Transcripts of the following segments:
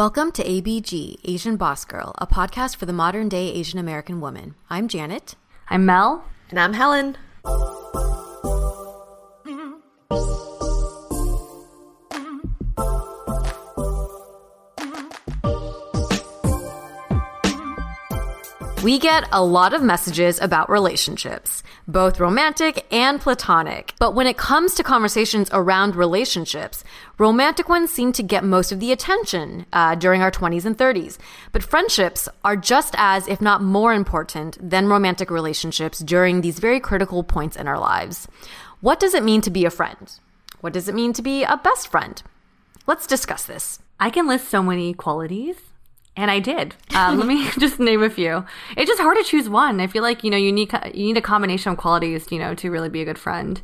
Welcome to ABG, Asian Boss Girl, a podcast for the modern day Asian American woman. I'm Janet. I'm Mel. And I'm Helen. We get a lot of messages about relationships, both romantic and platonic. But when it comes to conversations around relationships, romantic ones seem to get most of the attention uh, during our 20s and 30s. But friendships are just as, if not more important than romantic relationships during these very critical points in our lives. What does it mean to be a friend? What does it mean to be a best friend? Let's discuss this. I can list so many qualities and I did. Um, let me just name a few. It's just hard to choose one. I feel like you know you need you need a combination of qualities, you know, to really be a good friend.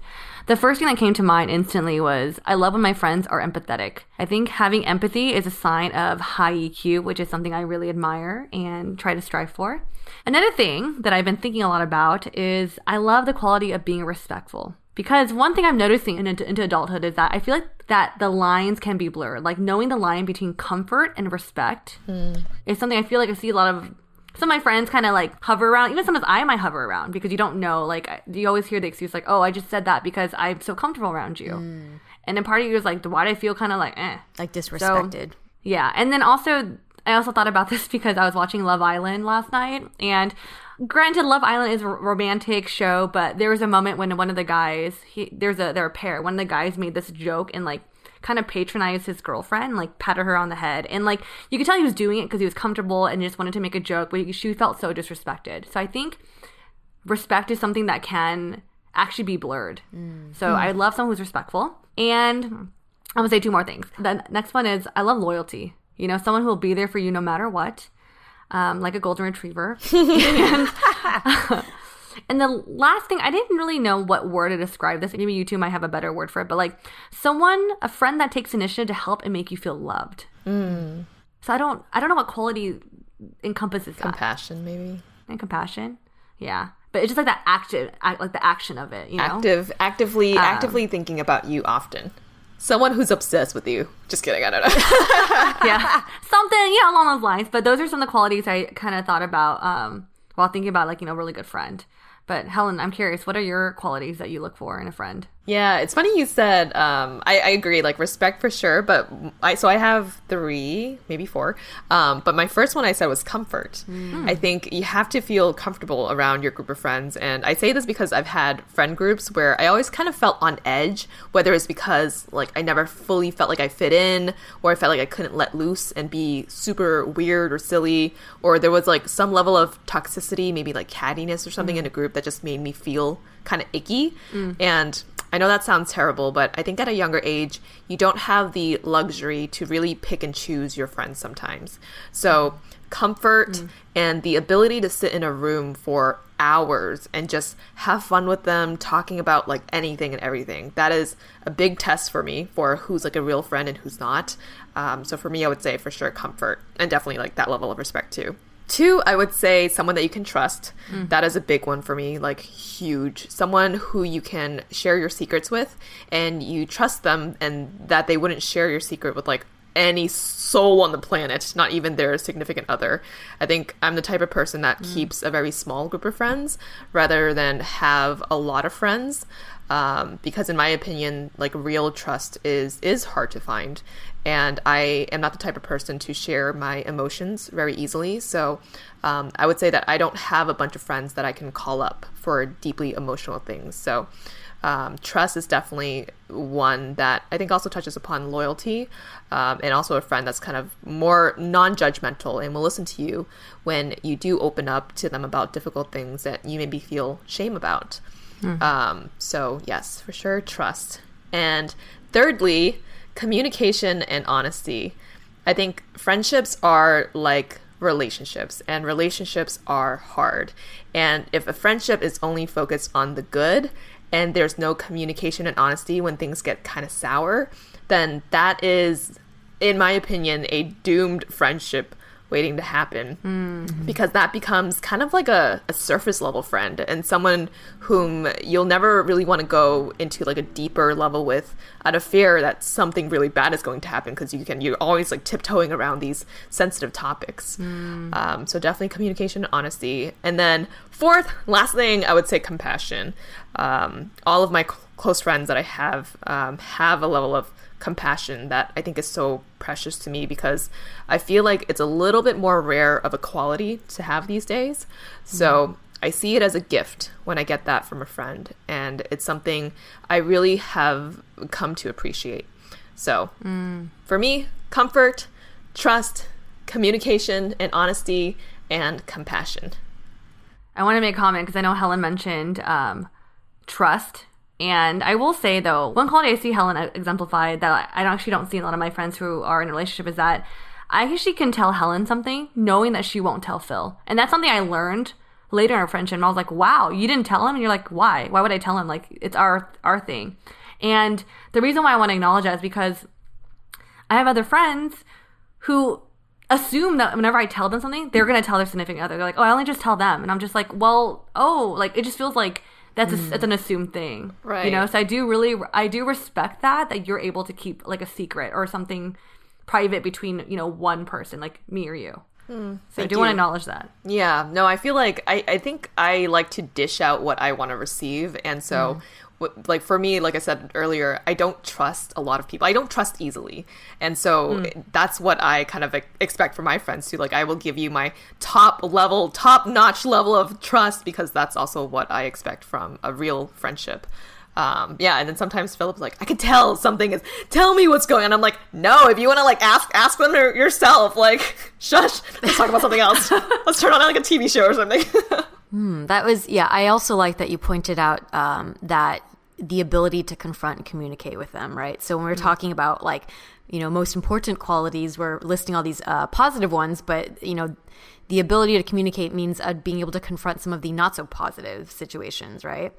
The first thing that came to mind instantly was I love when my friends are empathetic. I think having empathy is a sign of high EQ, which is something I really admire and try to strive for. Another thing that I've been thinking a lot about is I love the quality of being respectful. Because one thing I'm noticing into, into adulthood is that I feel like that the lines can be blurred. Like knowing the line between comfort and respect mm. is something I feel like I see a lot of some of my friends kind of like hover around. Even sometimes I might hover around because you don't know. Like you always hear the excuse like, "Oh, I just said that because I'm so comfortable around you," mm. and then part of you is like, "Why do I feel kind of like eh, like disrespected?" So, yeah, and then also I also thought about this because I was watching Love Island last night and granted love island is a romantic show but there was a moment when one of the guys he there's a they're a pair. One of the guys made this joke and like kind of patronized his girlfriend like patted her on the head. And like you could tell he was doing it because he was comfortable and just wanted to make a joke but she felt so disrespected. So i think respect is something that can actually be blurred. Mm. so mm. i love someone who's respectful. And i'm gonna say two more things. The next one is i love loyalty. You know someone who will be there for you no matter what um, like a golden retriever. and, and the last thing, I didn't really know what word to describe this. Maybe you two might have a better word for it, but like someone, a friend that takes initiative to help and make you feel loved. Mm. So I don't, I don't know what quality encompasses that. compassion, that. maybe, and compassion. Yeah, but it's just like that active, like the action of it. You know, active, actively, um, actively thinking about you often. Someone who's obsessed with you. Just kidding, I don't know. yeah. Something, yeah, along those lines. But those are some of the qualities I kind of thought about um, while thinking about, like, you know, really good friend. But Helen, I'm curious, what are your qualities that you look for in a friend? Yeah, it's funny you said. Um, I, I, agree, like respect for sure. But I so I have three, maybe four. Um, but my first one I said was comfort. Mm. I think you have to feel comfortable around your group of friends, and I say this because I've had friend groups where I always kind of felt on edge, whether it's because like I never fully felt like I fit in, or I felt like I couldn't let loose and be super weird or silly, or there was like some level of toxicity, maybe like cattiness or something mm. in a group that just made me feel kind of icky, mm. and I know that sounds terrible, but I think at a younger age, you don't have the luxury to really pick and choose your friends sometimes. So, comfort mm. and the ability to sit in a room for hours and just have fun with them, talking about like anything and everything. That is a big test for me for who's like a real friend and who's not. Um, so, for me, I would say for sure comfort and definitely like that level of respect too. Two, I would say someone that you can trust. That is a big one for me, like huge. Someone who you can share your secrets with and you trust them and that they wouldn't share your secret with like any soul on the planet, not even their significant other. I think I'm the type of person that keeps a very small group of friends rather than have a lot of friends. Um, because in my opinion, like real trust is is hard to find, and I am not the type of person to share my emotions very easily. So um, I would say that I don't have a bunch of friends that I can call up for deeply emotional things. So um, trust is definitely one that I think also touches upon loyalty, um, and also a friend that's kind of more non-judgmental and will listen to you when you do open up to them about difficult things that you maybe feel shame about. Um, so yes, for sure, trust. And thirdly, communication and honesty. I think friendships are like relationships, and relationships are hard. And if a friendship is only focused on the good and there's no communication and honesty when things get kind of sour, then that is, in my opinion, a doomed friendship waiting to happen. Because that becomes kind of like a, a surface level friend and someone whom you'll never really want to go into like a deeper level with out of fear that something really bad is going to happen because you can you're always like tiptoeing around these sensitive topics. Um, so definitely communication honesty. And then fourth last thing i would say compassion. Um, all of my cl- close friends that i have um, have a level of compassion that I think is so precious to me because I feel like it's a little bit more rare of a quality to have these days. So I see it as a gift when I get that from a friend, and it's something I really have come to appreciate. So for me, comfort, trust, communication, and honesty, and compassion. I want to make a comment because I know Helen mentioned um, trust. And I will say though, one quality I see Helen exemplified that I actually don't see a lot of my friends who are in a relationship is that I actually can tell Helen something knowing that she won't tell Phil. And that's something I learned later in our friendship. And I was like, wow, you didn't tell him? And you're like, why? Why would I tell him? Like, it's our, our thing. And the reason why I want to acknowledge that is because I have other friends who assume that whenever I tell them something, they're going to tell their significant other. They're like, oh, I only just tell them. And I'm just like, well, oh, like, it just feels like that's a, it's mm. an assumed thing. Right you know, so I do really, I do respect that, that you're able to keep like a secret or something private between, you know, one person, like me or you. Hmm. so I do want to acknowledge that. Yeah, no, I feel like I, I think I like to dish out what I want to receive. And so, what, like, for me, like I said earlier, I don't trust a lot of people. I don't trust easily. And so, that's what I kind of expect from my friends too. Like, I will give you my top level, top notch level of trust because that's also what I expect from a real friendship. Um, yeah, and then sometimes Philip's like, I could tell something is. Tell me what's going on. I'm like, no. If you want to like ask, ask them your- yourself. Like, shush. Let's talk about something else. Let's turn on like a TV show or something. That was, yeah. I also like that you pointed out um, that the ability to confront and communicate with them, right? So when we're talking about like, you know, most important qualities, we're listing all these uh, positive ones, but you know, the ability to communicate means uh, being able to confront some of the not so positive situations, right?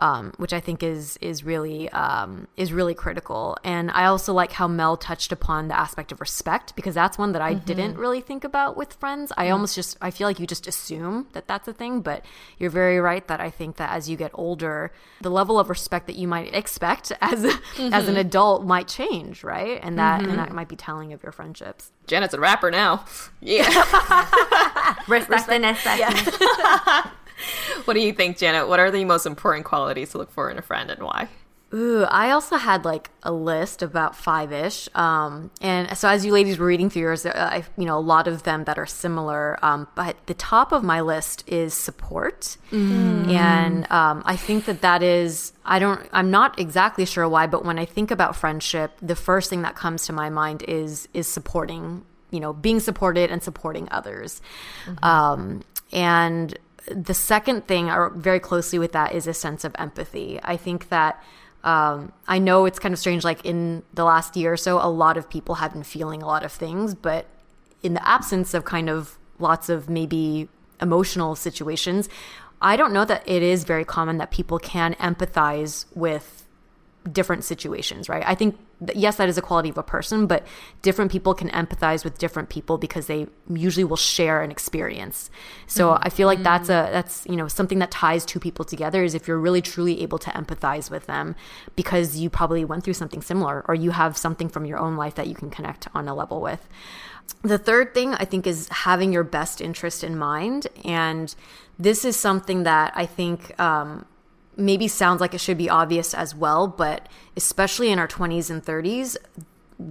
Um, which I think is is really um, is really critical. And I also like how Mel touched upon the aspect of respect because that's one that I didn't really think about with friends. I almost just I feel like you just assume that that's a thing, but you're very right that I think that as you get older, the level of respect that you might expect as as an adult might change, right? And that and that might be telling of your friendships. Janet's a rapper now. Yeah. Respect, and respect. what do you think, Janet? What are the most important qualities to look for in a friend and why? Ooh, I also had like a list about five ish. Um, and so as you ladies were reading through yours, uh, I, you know, a lot of them that are similar. Um, but the top of my list is support. And um, I think that that is, I don't, I'm not exactly sure why, but when I think about friendship, the first thing that comes to my mind is, is supporting, you know, being supported and supporting others. Um, and the second thing, or very closely with that, is a sense of empathy. I think that um, I know it's kind of strange, like in the last year or so, a lot of people have been feeling a lot of things, but in the absence of kind of lots of maybe emotional situations, I don't know that it is very common that people can empathize with different situations, right? I think that, yes, that is a quality of a person, but different people can empathize with different people because they usually will share an experience. So mm-hmm. I feel like that's a that's you know something that ties two people together is if you're really truly able to empathize with them because you probably went through something similar or you have something from your own life that you can connect on a level with. The third thing I think is having your best interest in mind, and this is something that I think. Um, maybe sounds like it should be obvious as well, but especially in our 20s and 30s,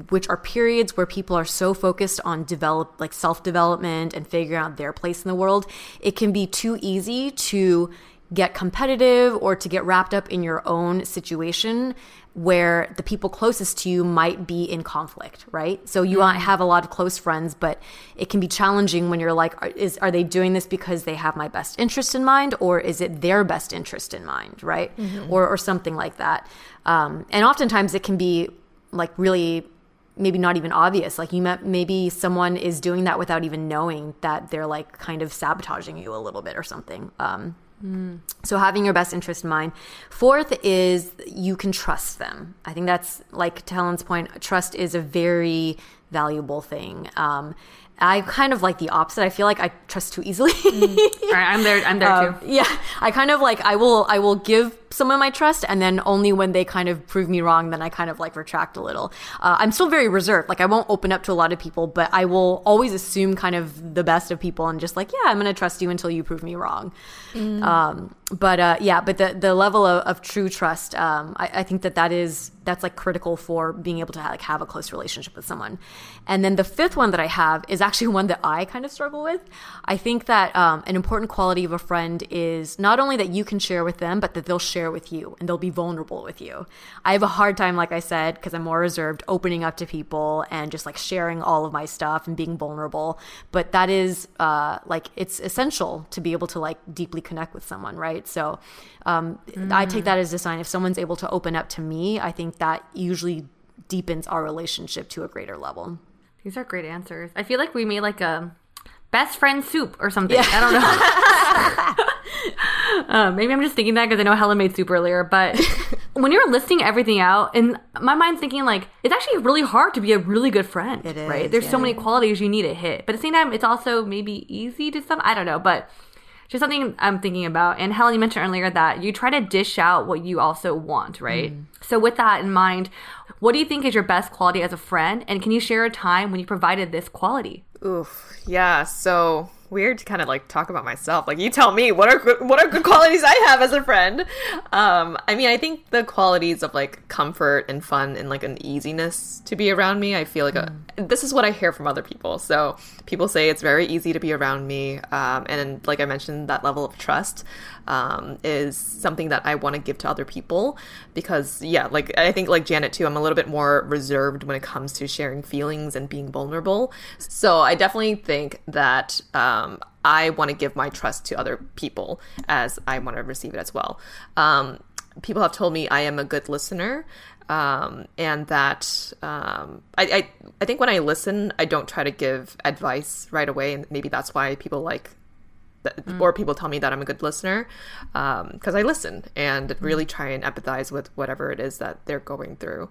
which are periods where people are so focused on develop like self-development and figuring out their place in the world, it can be too easy to get competitive or to get wrapped up in your own situation where the people closest to you might be in conflict, right? So you mm-hmm. have a lot of close friends, but it can be challenging when you're like, are, is are they doing this because they have my best interest in mind, or is it their best interest in mind, right? Mm-hmm. Or or something like that. Um, and oftentimes it can be like really maybe not even obvious. Like you met maybe someone is doing that without even knowing that they're like kind of sabotaging you a little bit or something. Um, So having your best interest in mind. Fourth is you can trust them. I think that's like to Helen's point. Trust is a very valuable thing. Um, I kind of like the opposite. I feel like I trust too easily. mm. All right, I'm there. I'm there um, too. Yeah, I kind of like I will I will give some of my trust, and then only when they kind of prove me wrong, then I kind of like retract a little. Uh, I'm still very reserved. Like I won't open up to a lot of people, but I will always assume kind of the best of people, and just like yeah, I'm gonna trust you until you prove me wrong. Mm. Um, but uh, yeah, but the the level of, of true trust, um, I, I, think that that is that's like critical for being able to like have a close relationship with someone. And then the fifth one that I have is actually one that I kind of struggle with. I think that um, an important quality of a friend is not only that you can share with them, but that they'll share with you and they'll be vulnerable with you. I have a hard time, like I said, because I'm more reserved, opening up to people and just like sharing all of my stuff and being vulnerable. But that is uh, like it's essential to be able to like deeply connect with someone, right? So um, mm. I take that as a sign. If someone's able to open up to me, I think that usually deepens our relationship to a greater level. These are great answers. I feel like we made like a best friend soup or something. Yeah. I don't know. uh, maybe I'm just thinking that because I know Helen made soup earlier, but when you're listing everything out, and my mind's thinking like it's actually really hard to be a really good friend. It is, right? There's yeah. so many qualities you need to hit, but at the same time, it's also maybe easy to some. I don't know, but just something I'm thinking about. And Helen, you mentioned earlier that you try to dish out what you also want, right? Mm. So, with that in mind, what do you think is your best quality as a friend? And can you share a time when you provided this quality? Oof, yeah. So, weird to kind of like talk about myself. Like you tell me what are good, what are good qualities I have as a friend. Um, I mean, I think the qualities of like comfort and fun and like an easiness to be around me. I feel like a, mm. This is what I hear from other people. So people say it's very easy to be around me, um, and like I mentioned, that level of trust um, is something that I want to give to other people because yeah, like I think like Janet too, I'm a little bit more reserved when it comes to sharing feelings and being vulnerable. So I definitely think that. Um, I want to give my trust to other people as I want to receive it as well. Um, people have told me I am a good listener. Um, and that um, I, I, I think when I listen, I don't try to give advice right away, and maybe that's why people like, mm. or people tell me that I'm a good listener, because um, I listen and really try and empathize with whatever it is that they're going through.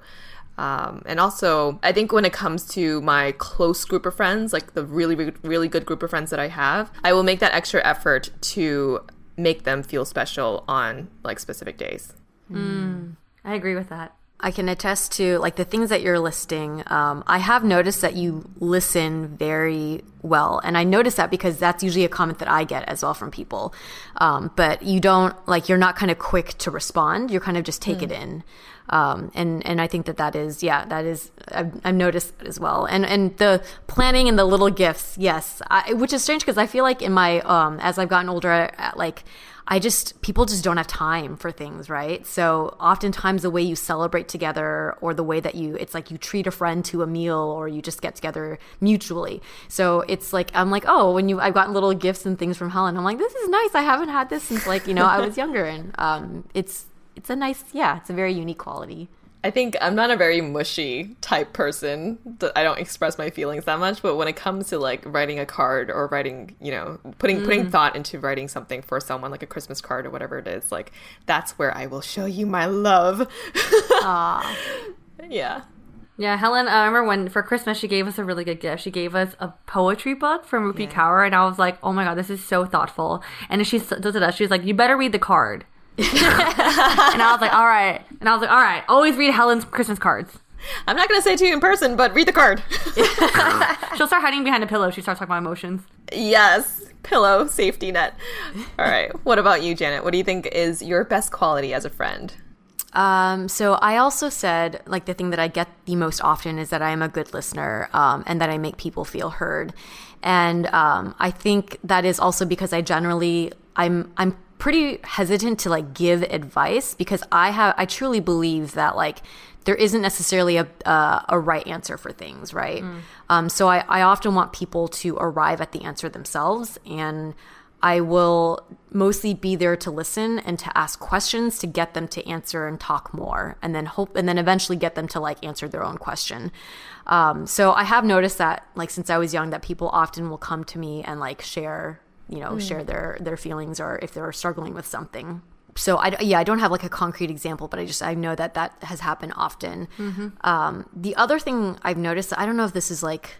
Um, and also, I think when it comes to my close group of friends, like the really, really good group of friends that I have, I will make that extra effort to make them feel special on like specific days. Mm, I agree with that. I can attest to like the things that you're listing. Um, I have noticed that you listen very well, and I notice that because that's usually a comment that I get as well from people. Um, but you don't like you're not kind of quick to respond. You kind of just take mm. it in. Um, and and I think that that is yeah that is I've, I've noticed as well and and the planning and the little gifts yes I, which is strange because I feel like in my um as I've gotten older like I just people just don't have time for things right? So oftentimes the way you celebrate together or the way that you it's like you treat a friend to a meal or you just get together mutually. So it's like I'm like oh when you I've gotten little gifts and things from Helen I'm like this is nice. I haven't had this since like you know I was younger. And um it's it's a nice, yeah, it's a very unique quality. I think I'm not a very mushy type person. I don't express my feelings that much, but when it comes to like writing a card or writing, you know, putting mm. putting thought into writing something for someone like a Christmas card or whatever it is, like that's where I will show you my love. Aww. yeah. Yeah, Helen, I remember when for Christmas she gave us a really good gift. She gave us a poetry book from Rupi yeah. Kaur, and I was like, oh my god, this is so thoughtful. And she does it us. She was like, you better read the card. and I was like, all right. And I was like, all right, always read Helen's Christmas cards. I'm not going to say to you in person, but read the card. She'll start hiding behind a pillow. She starts talking about emotions. Yes, pillow, safety net. All right. What about you, Janet? What do you think is your best quality as a friend? Um, so I also said, like, the thing that I get the most often is that I am a good listener um, and that I make people feel heard. And um, I think that is also because I generally, I'm, I'm pretty hesitant to like give advice because I have I truly believe that like there isn't necessarily a uh, a right answer for things, right? Mm. Um, so I, I often want people to arrive at the answer themselves, and I will mostly be there to listen and to ask questions to get them to answer and talk more, and then hope and then eventually get them to like answer their own question. Um, so I have noticed that like since I was young, that people often will come to me and like share you know, mm. share their their feelings or if they're struggling with something. So I yeah I don't have like a concrete example, but I just I know that that has happened often. Mm-hmm. Um, the other thing I've noticed I don't know if this is like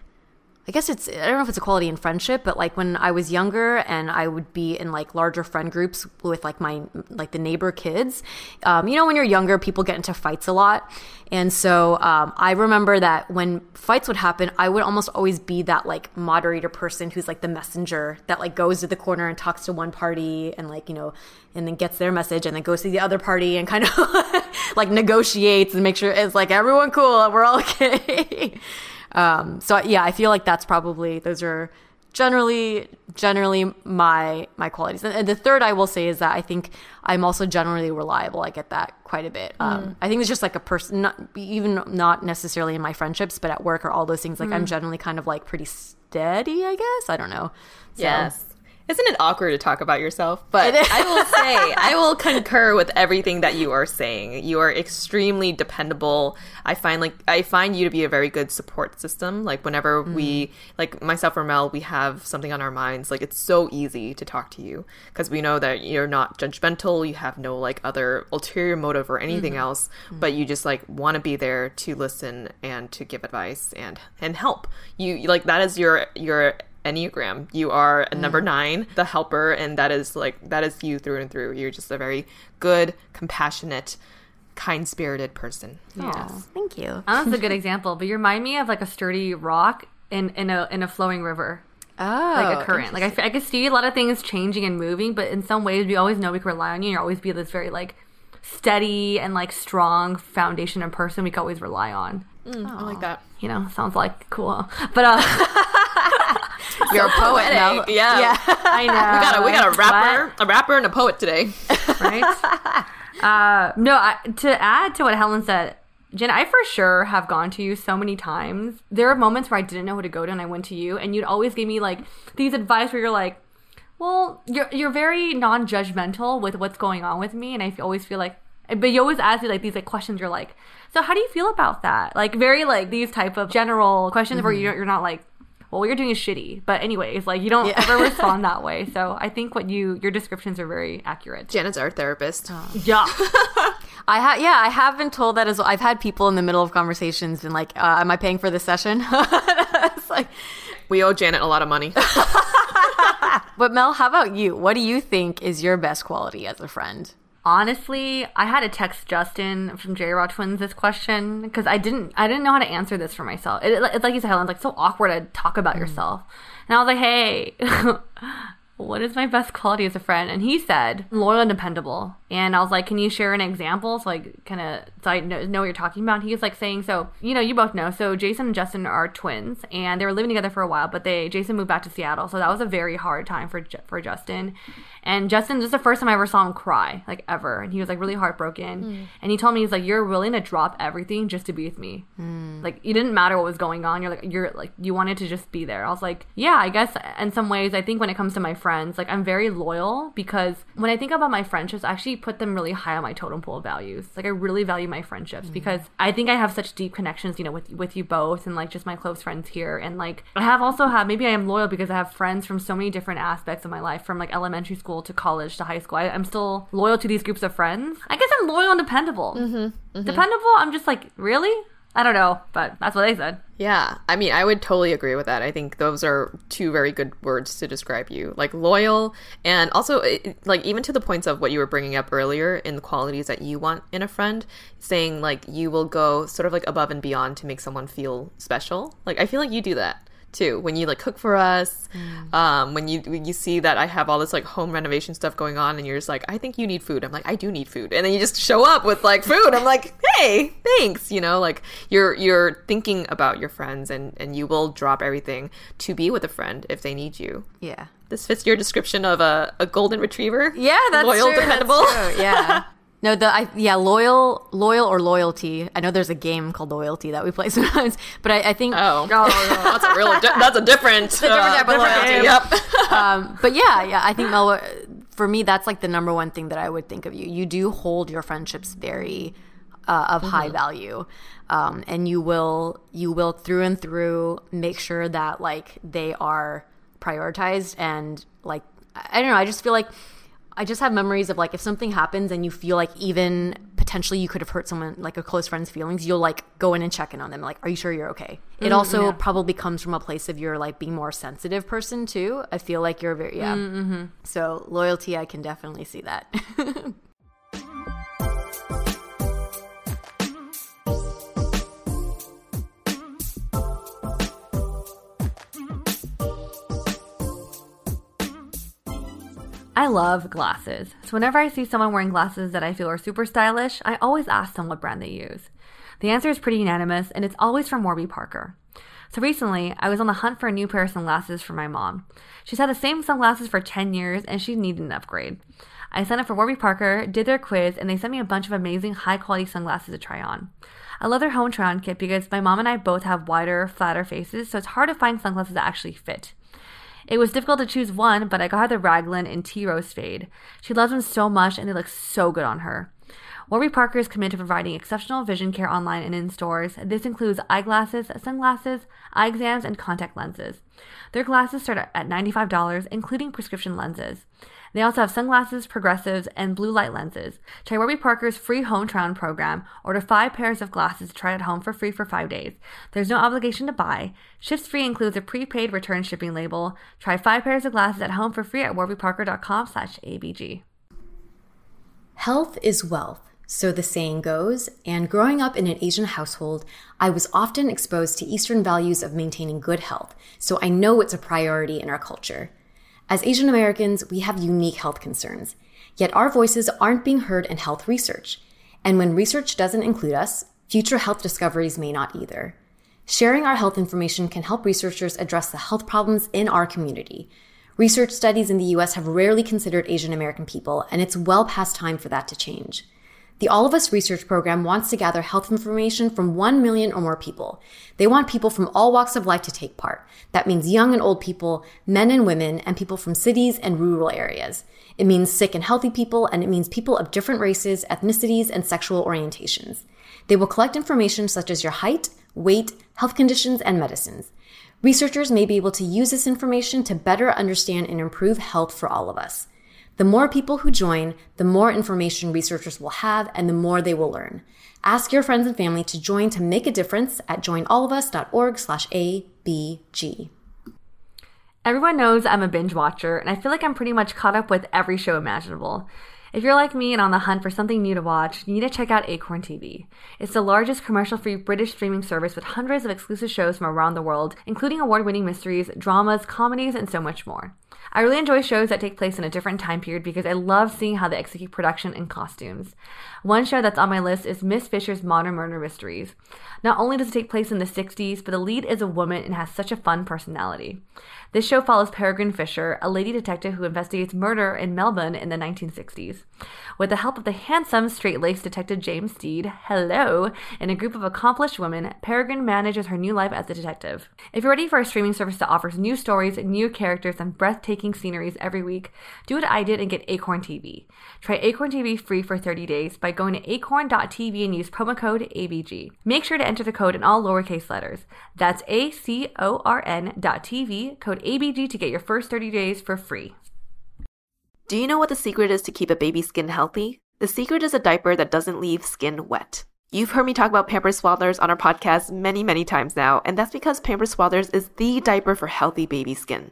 I guess it's I don't know if it's a quality in friendship, but like when I was younger and I would be in like larger friend groups with like my like the neighbor kids. Um, you know, when you're younger, people get into fights a lot, and so um, I remember that when fights would happen, I would almost always be that like moderator person who's like the messenger that like goes to the corner and talks to one party and like you know and then gets their message and then goes to the other party and kind of like negotiates and make sure it's like everyone cool, and we're all okay. Um, so yeah, I feel like that's probably those are generally generally my my qualities. And, the third I will say is that I think I'm also generally reliable. I get that quite a bit. Um, mm. I think it's just like a person, not even not necessarily in my friendships, but at work or all those things. Like mm. I'm generally kind of like pretty steady. I guess I don't know. So, yes. Isn't it awkward to talk about yourself? But I will say, I will concur with everything that you are saying. You are extremely dependable. I find like I find you to be a very good support system. Like whenever mm. we, like myself or Mel, we have something on our minds. Like it's so easy to talk to you because we know that you're not judgmental. You have no like other ulterior motive or anything mm. else, mm. but you just like want to be there to listen and to give advice and and help. You like that is your your Enneagram. You are a mm. number nine, the helper, and that is like that is you through and through. You're just a very good, compassionate, kind spirited person. Yes. Thank you. That's a good example. But you remind me of like a sturdy rock in, in a in a flowing river. Oh, like a current. Like I, I could see a lot of things changing and moving, but in some ways we always know we can rely on you. You always be this very like steady and like strong foundation and person we can always rely on. Mm, I like that. You know, sounds like cool. But uh You're a poet now. Yeah. yeah. I know. We got a we got a rapper, what? a rapper and a poet today. right? Uh, no, I, to add to what Helen said, Jen, I for sure have gone to you so many times. There are moments where I didn't know who to go to and I went to you and you'd always give me like these advice where you're like, well, you're you're very non-judgmental with what's going on with me and I always feel like but you always ask me like these like questions you're like, so how do you feel about that? Like very like these type of general questions mm-hmm. where you're, you're not like well, what you're doing is shitty. But anyways, like you don't yeah. ever respond that way. So I think what you your descriptions are very accurate. Janet's our therapist. Oh. Yeah. I have yeah, I have been told that as well. I've had people in the middle of conversations and like, uh, am I paying for this session? it's like we owe Janet a lot of money. but Mel, how about you? What do you think is your best quality as a friend? Honestly, I had to text Justin from J Raw Twins this question because I didn't I didn't know how to answer this for myself. It, it's like you said, Helen, it's like so awkward to talk about mm. yourself. And I was like, hey, what is my best quality as a friend? And he said, loyal and dependable. And I was like, can you share an example? So like, kind of, so I know, know what you're talking about. he was like saying, so, you know, you both know. So Jason and Justin are twins and they were living together for a while, but they, Jason moved back to Seattle. So that was a very hard time for, for Justin. And Justin, this is the first time I ever saw him cry, like ever. And he was like really heartbroken. Mm. And he told me, he's like, You're willing to drop everything just to be with me. Mm. Like, it didn't matter what was going on. You're like, You're like, you wanted to just be there. I was like, Yeah, I guess in some ways, I think when it comes to my friends, like, I'm very loyal because when I think about my friendships, I actually put them really high on my totem pole of values. Like, I really value my friendships mm. because I think I have such deep connections, you know, with, with you both and like just my close friends here. And like, I have also had, maybe I am loyal because I have friends from so many different aspects of my life, from like elementary school to college to high school. I, am still loyal to these groups of friends. I guess I'm loyal and dependable. Mm-hmm, mm-hmm. Dependable, I'm just like, really? I don't know, but that's what they said. Yeah, I mean, I would totally agree with that. I think those are two very good words to describe you, like loyal, and also like even to the points of what you were bringing up earlier in the qualities that you want in a friend, saying like you will go sort of like above and beyond to make someone feel special. Like I feel like you do that too when you like cook for us mm. um, when you when you see that i have all this like home renovation stuff going on and you're just like i think you need food. I'm like i do need food. And then you just show up with like food. I'm like hey thanks you know like you're you're thinking about your friends and and you will drop everything to be with a friend if they need you. Yeah. This fits your description of a, a golden retriever? Yeah that's loyal true, dependable? that's true. yeah No, the I, yeah, loyal, loyal or loyalty. I know there's a game called Loyalty that we play sometimes, but I, I think oh, oh that's a real di- that's a different, a different uh, type of loyalty. Yep. um, but yeah, yeah, I think Mel, for me, that's like the number one thing that I would think of you. You do hold your friendships very uh, of mm-hmm. high value, um, and you will you will through and through make sure that like they are prioritized and like I don't know. I just feel like I just have memories of like if something happens and you feel like even potentially you could have hurt someone like a close friend's feelings, you'll like go in and check in on them. Like, are you sure you're okay? Mm, it also yeah. probably comes from a place of your like being more sensitive person too. I feel like you're very yeah. Mm-hmm. So loyalty, I can definitely see that. I love glasses. So whenever I see someone wearing glasses that I feel are super stylish, I always ask them what brand they use. The answer is pretty unanimous, and it's always from Warby Parker. So recently, I was on the hunt for a new pair of sunglasses for my mom. She's had the same sunglasses for 10 years, and she needed an upgrade. I signed up for Warby Parker, did their quiz, and they sent me a bunch of amazing high quality sunglasses to try on. I love their home try on kit because my mom and I both have wider, flatter faces, so it's hard to find sunglasses that actually fit. It was difficult to choose one, but I got her the Raglan and tea rose fade. She loves them so much and they look so good on her. Warby Parker is committed to providing exceptional vision care online and in stores. This includes eyeglasses, sunglasses, eye exams, and contact lenses. Their glasses start at $95, including prescription lenses. They also have sunglasses, progressives, and blue light lenses. Try Warby Parker's free home try on program. Order five pairs of glasses to try at home for free for five days. There's no obligation to buy. Ships free includes a prepaid return shipping label. Try five pairs of glasses at home for free at warbyparker.com slash ABG. Health is wealth. So the saying goes, and growing up in an Asian household, I was often exposed to Eastern values of maintaining good health, so I know it's a priority in our culture. As Asian Americans, we have unique health concerns, yet our voices aren't being heard in health research. And when research doesn't include us, future health discoveries may not either. Sharing our health information can help researchers address the health problems in our community. Research studies in the US have rarely considered Asian American people, and it's well past time for that to change. The All of Us research program wants to gather health information from 1 million or more people. They want people from all walks of life to take part. That means young and old people, men and women, and people from cities and rural areas. It means sick and healthy people, and it means people of different races, ethnicities, and sexual orientations. They will collect information such as your height, weight, health conditions, and medicines. Researchers may be able to use this information to better understand and improve health for all of us. The more people who join, the more information researchers will have and the more they will learn. Ask your friends and family to join to make a difference at joinallofus.org slash ABG. Everyone knows I'm a binge watcher, and I feel like I'm pretty much caught up with every show imaginable. If you're like me and on the hunt for something new to watch, you need to check out Acorn TV. It's the largest commercial free British streaming service with hundreds of exclusive shows from around the world, including award winning mysteries, dramas, comedies, and so much more. I really enjoy shows that take place in a different time period because I love seeing how they execute production and costumes. One show that's on my list is Miss Fisher's Modern Murder Mysteries. Not only does it take place in the 60s, but the lead is a woman and has such a fun personality. This show follows Peregrine Fisher, a lady detective who investigates murder in Melbourne in the 1960s. With the help of the handsome, straight laced detective James Steed, hello, and a group of accomplished women, Peregrine manages her new life as a detective. If you're ready for a streaming service that offers new stories, new characters, and breathtaking sceneries every week, do what I did and get Acorn TV. Try Acorn TV free for 30 days by going to acorn.tv and use promo code ABG. Make sure to enter the code in all lowercase letters. That's A C O R N TV, code ABG to get your first 30 days for free. Do you know what the secret is to keep a baby's skin healthy? The secret is a diaper that doesn't leave skin wet. You've heard me talk about Pampers Swaddlers on our podcast many, many times now, and that's because Pampers Swaddlers is the diaper for healthy baby skin.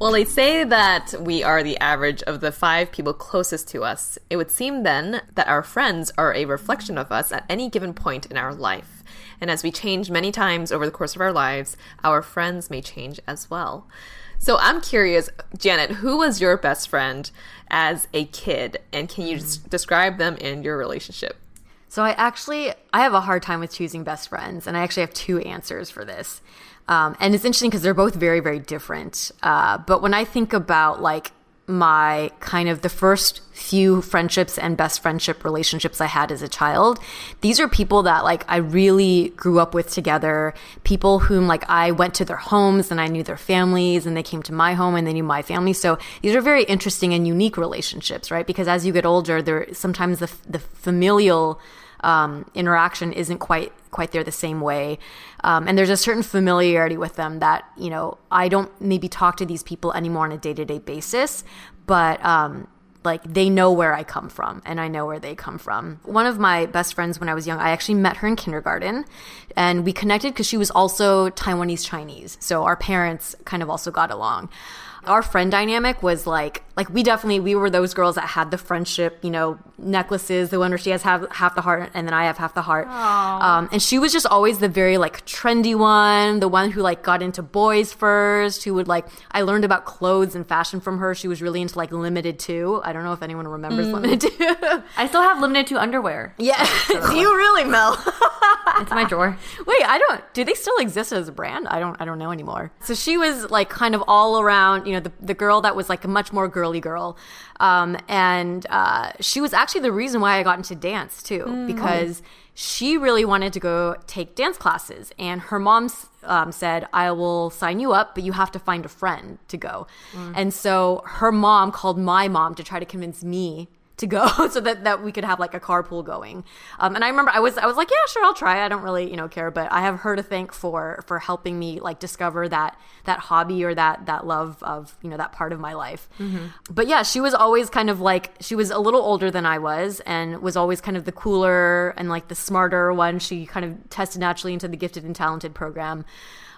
Well, they say that we are the average of the five people closest to us. It would seem then that our friends are a reflection of us at any given point in our life. And as we change many times over the course of our lives, our friends may change as well. So I'm curious, Janet, who was your best friend as a kid? And can you mm. describe them in your relationship? So I actually I have a hard time with choosing best friends, and I actually have two answers for this. Um, and it's interesting because they're both very, very different. Uh, but when I think about like my kind of the first few friendships and best friendship relationships I had as a child. These are people that like I really grew up with together, people whom like I went to their homes and I knew their families and they came to my home and they knew my family. So these are very interesting and unique relationships, right? Because as you get older, there sometimes the the familial um, interaction isn't quite quite there the same way. Um, and there's a certain familiarity with them that you know I don't maybe talk to these people anymore on a day to day basis, but um, like they know where I come from and I know where they come from. One of my best friends when I was young, I actually met her in kindergarten and we connected because she was also Taiwanese Chinese. So our parents kind of also got along our friend dynamic was like like we definitely we were those girls that had the friendship you know necklaces the one where she has half, half the heart and then i have half the heart. Um, and she was just always the very like trendy one the one who like got into boys first who would like i learned about clothes and fashion from her. She was really into like limited too i don't know if anyone remembers mm. limited too i still have limited too underwear. Yeah. Do you really mel? It's my drawer. Wait i don't do they still exist as a brand? I don't i don't know anymore. So she was like kind of all around you know, the, the girl that was like a much more girly girl. Um, and uh, she was actually the reason why I got into dance too, mm. because she really wanted to go take dance classes. And her mom um, said, I will sign you up, but you have to find a friend to go. Mm. And so her mom called my mom to try to convince me to go so that, that we could have like a carpool going. Um, and I remember I was I was like, yeah, sure, I'll try. I don't really you know care, but I have her to thank for for helping me like discover that that hobby or that that love of you know that part of my life. Mm-hmm. But yeah, she was always kind of like she was a little older than I was and was always kind of the cooler and like the smarter one. She kind of tested naturally into the gifted and talented program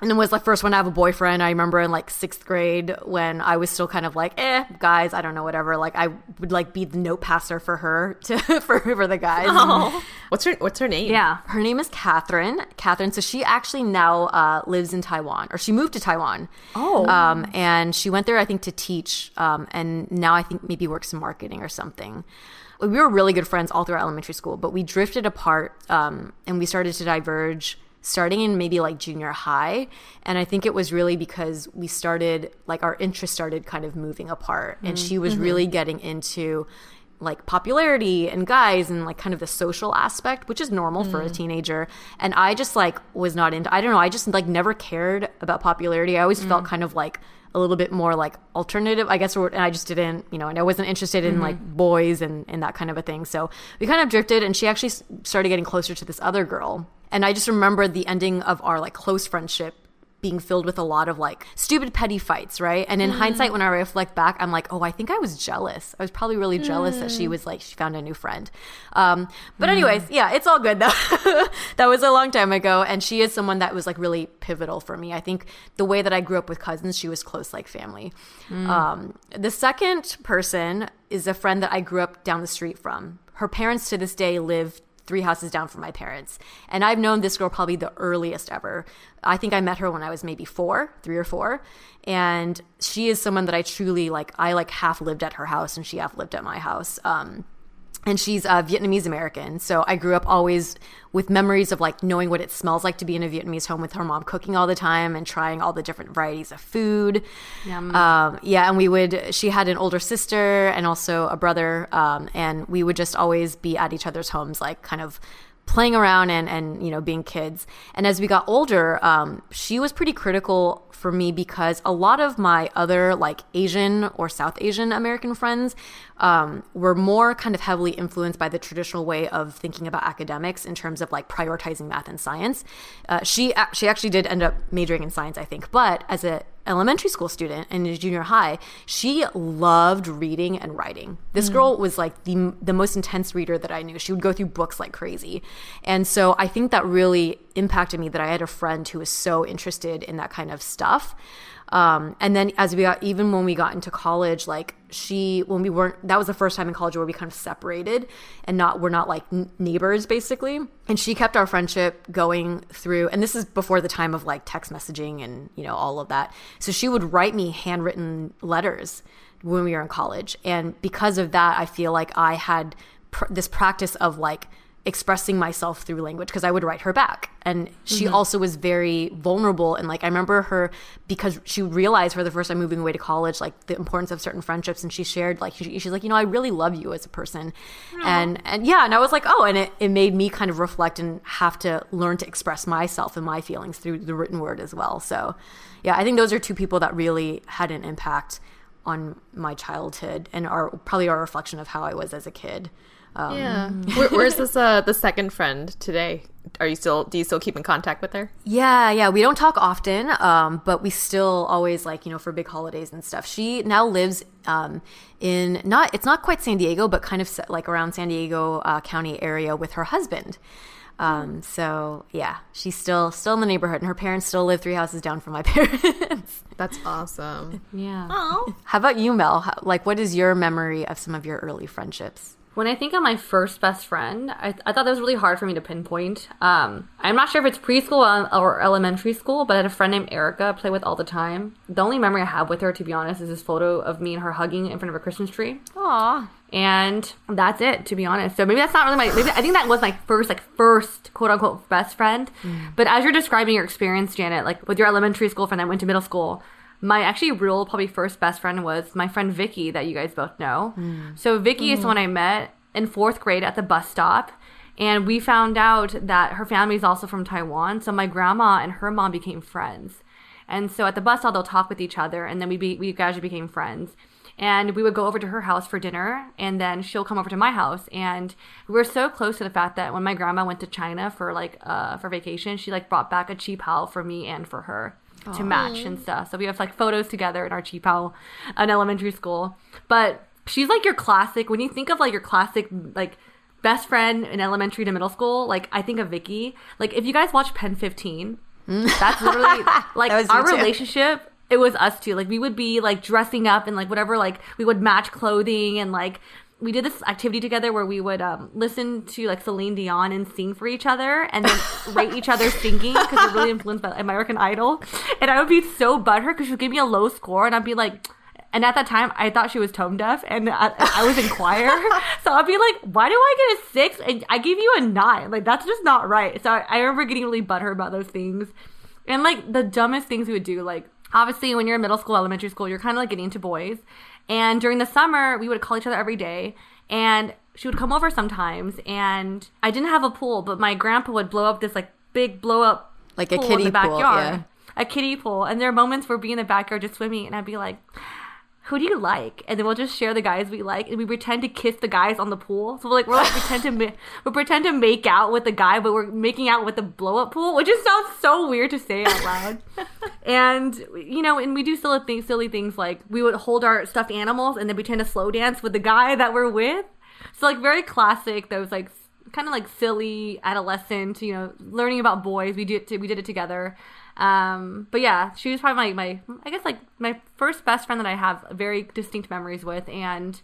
and then was like first one to have a boyfriend. I remember in like sixth grade when I was still kind of like, eh, guys, I don't know, whatever. Like I would like be the note passer for her to for for the guys. Oh. What's her What's her name? Yeah, her name is Catherine. Catherine. So she actually now uh, lives in Taiwan, or she moved to Taiwan. Oh. Um, and she went there, I think, to teach. Um, and now I think maybe works in marketing or something we were really good friends all through elementary school, but we drifted apart um, and we started to diverge starting in maybe like junior high. And I think it was really because we started, like, our interests started kind of moving apart. Mm-hmm. And she was mm-hmm. really getting into like popularity and guys and like kind of the social aspect, which is normal mm. for a mm. teenager. And I just like was not into I don't know, I just like never cared about popularity. I always mm. felt kind of like a little bit more like alternative, I guess, and I just didn't, you know, and I wasn't interested in mm-hmm. like boys and, and that kind of a thing. So we kind of drifted, and she actually started getting closer to this other girl. And I just remember the ending of our like close friendship being filled with a lot of like stupid petty fights, right? And in mm. hindsight, when I reflect back, I'm like, oh, I think I was jealous. I was probably really jealous mm. that she mm. was like she found a new friend. Um, but mm. anyways, yeah, it's all good though. that was a long time ago, and she is someone that was like really pivotal for me. I think the way that I grew up with cousins, she was close like family. Mm. Um, the second person is a friend that I grew up down the street from. Her parents to this day live three houses down from my parents. And I've known this girl probably the earliest ever. I think I met her when I was maybe four, three or four. And she is someone that I truly like, I like half lived at her house and she half lived at my house. Um, and she's a Vietnamese American. So I grew up always with memories of like knowing what it smells like to be in a Vietnamese home with her mom cooking all the time and trying all the different varieties of food. Um, yeah, and we would. She had an older sister and also a brother, um, and we would just always be at each other's homes, like kind of playing around and and you know being kids and as we got older um, she was pretty critical for me because a lot of my other like asian or south asian american friends um, were more kind of heavily influenced by the traditional way of thinking about academics in terms of like prioritizing math and science. Uh, she she actually did end up majoring in science, I think, but as a elementary school student and in junior high, she loved reading and writing. This mm. girl was like the the most intense reader that I knew. She would go through books like crazy. And so I think that really impacted me that I had a friend who was so interested in that kind of stuff. Um, and then as we got, even when we got into college, like she, when we weren't, that was the first time in college where we kind of separated and not, we're not like neighbors basically. And she kept our friendship going through, and this is before the time of like text messaging and, you know, all of that. So she would write me handwritten letters when we were in college. And because of that, I feel like I had pr- this practice of like, expressing myself through language because I would write her back. And she mm-hmm. also was very vulnerable. And like, I remember her because she realized for the first time moving away to college, like the importance of certain friendships. And she shared, like, she, she's like, you know, I really love you as a person. Aww. And, and yeah, and I was like, oh, and it, it made me kind of reflect and have to learn to express myself and my feelings through the written word as well. So yeah, I think those are two people that really had an impact on my childhood and are probably a reflection of how I was as a kid. Um, yeah. Where, where's this uh the second friend today? Are you still do you still keep in contact with her? Yeah, yeah. We don't talk often, um, but we still always like, you know, for big holidays and stuff. She now lives um in not it's not quite San Diego, but kind of like around San Diego uh, County area with her husband. Um, so yeah, she's still still in the neighborhood, and her parents still live three houses down from my parents. That's awesome. Yeah. Oh. How about you, Mel? How, like, what is your memory of some of your early friendships? When I think of my first best friend, I, I thought that was really hard for me to pinpoint. Um, I'm not sure if it's preschool or elementary school, but I had a friend named Erica I play with all the time. The only memory I have with her, to be honest, is this photo of me and her hugging in front of a Christmas tree. Aww. And that's it, to be honest. So maybe that's not really my. Maybe, I think that was my first, like, first quote unquote best friend. Mm. But as you're describing your experience, Janet, like with your elementary school friend, I went to middle school my actually real probably first best friend was my friend Vicky that you guys both know. Mm. So Vicky mm. is one I met in fourth grade at the bus stop. And we found out that her family is also from Taiwan. So my grandma and her mom became friends. And so at the bus stop, they'll talk with each other. And then we, be, we gradually became friends. And we would go over to her house for dinner. And then she'll come over to my house. And we were so close to the fact that when my grandma went to China for like, uh, for vacation, she like brought back a chi pao for me and for her to match and stuff. So we have like photos together in our chi pao in elementary school. But she's like your classic when you think of like your classic like best friend in elementary to middle school. Like I think of Vicky. Like if you guys watch Pen Fifteen, that's literally like our relationship. It was us too. Like we would be like dressing up and like whatever. Like we would match clothing and like we did this activity together where we would um, listen to like Celine Dion and sing for each other and then rate each other's singing because we're really influenced by American Idol. And I would be so butthurt because she would give me a low score and I'd be like, and at that time, I thought she was tone deaf, and I, I was in choir. so I'd be like, "Why do I get a six? And I give you a nine? Like that's just not right." So I, I remember getting really butthurt about those things, and like the dumbest things we would do. Like obviously, when you're in middle school, elementary school, you're kind of like getting into boys, and during the summer, we would call each other every day. and she would come over sometimes, and I didn't have a pool, but my grandpa would blow up this like big blow up Like a kiddie in the pool, yeah. a kiddie pool, and there are moments where we'd be in the backyard just swimming, and I'd be like. Who do you like? And then we'll just share the guys we like, and we pretend to kiss the guys on the pool. So we're like, we're like pretend to ma- we pretend to make out with the guy, but we're making out with the blow up pool, which just sounds so weird to say out loud. and you know, and we do silly things, silly things like we would hold our stuffed animals and then pretend to slow dance with the guy that we're with. So like very classic. Those like kind of like silly adolescent, you know, learning about boys. We did we did it together. Um, but yeah, she was probably my, my I guess like my first best friend that I have very distinct memories with, and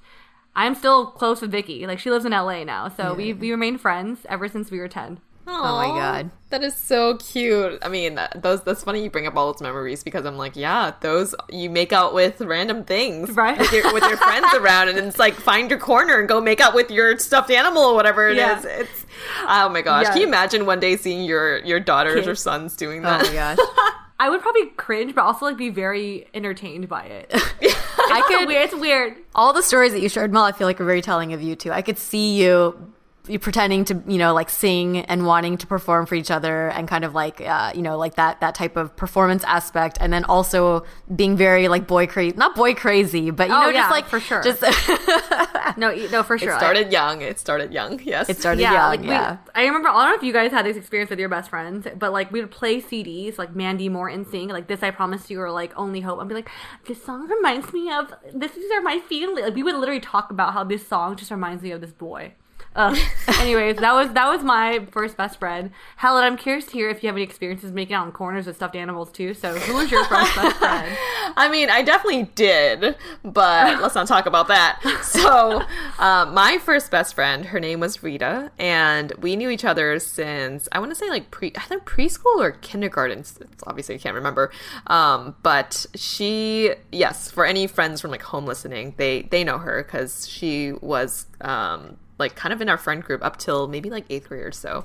I'm still close with Vicky. Like she lives in LA now, so we we remain friends ever since we were ten. Oh my god. That is so cute. I mean, that- those that's funny you bring up all those memories because I'm like, yeah, those you make out with random things, Right. With your, with your friends around, and it's like find your corner and go make out with your stuffed animal or whatever it is. Yeah. It's oh my gosh. Yeah. Can you imagine one day seeing your your daughters or sons doing oh that? Oh my gosh. I would probably cringe, but also like be very entertained by it. I it's could weird. It's weird. all the stories that you shared, Mel, I feel like are very telling of you too. I could see you you pretending to you know like sing and wanting to perform for each other and kind of like uh, you know like that that type of performance aspect and then also being very like boy crazy not boy crazy but you Oh, know yeah, just like for sure. just No, no, for sure. It started young. It started young. Yes. it started yeah, young like we- yeah I remember. I don't know if you guys had this experience with your best friends, but like we would play CDs, like Mandy Moore and sing, like "This I Promise You" or like "Only Hope." I'd be like, "This song reminds me of this. These are my feelings." Like we would literally talk about how this song just reminds me of this boy. Ugh. Anyways, that was that was my first best friend. Helen, I'm curious to hear if you have any experiences making out in corners with stuffed animals too. So, who was your first best friend? I mean, I definitely did, but let's not talk about that. So, uh, my first best friend, her name was Rita, and we knew each other since I want to say like pre either preschool or kindergarten. It's obviously, I can't remember. Um, but she, yes, for any friends from like home listening, they they know her because she was. Um, like kind of in our friend group up till maybe like eighth grade or so.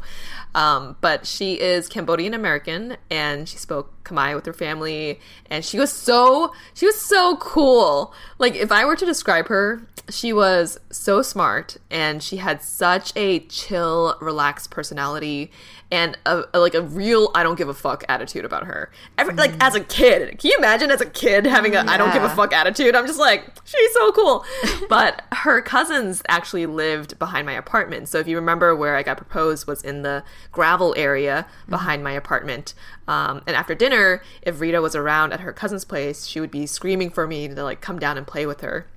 Um, but she is Cambodian American and she spoke Khmer with her family and she was so she was so cool. Like if I were to describe her, she was so smart and she had such a chill, relaxed personality and a, a- like a real I don't give a fuck attitude about her. Every, mm-hmm. Like as a kid, can you imagine as a kid having a I don't give a fuck attitude? I'm just like she's so cool. but her cousins actually lived behind my apartment. So if you remember where I got proposed was in the gravel area mm-hmm. behind my apartment. Um, and after dinner, if Rita was around at her cousin's place, she would be screaming for me to like come down and play with her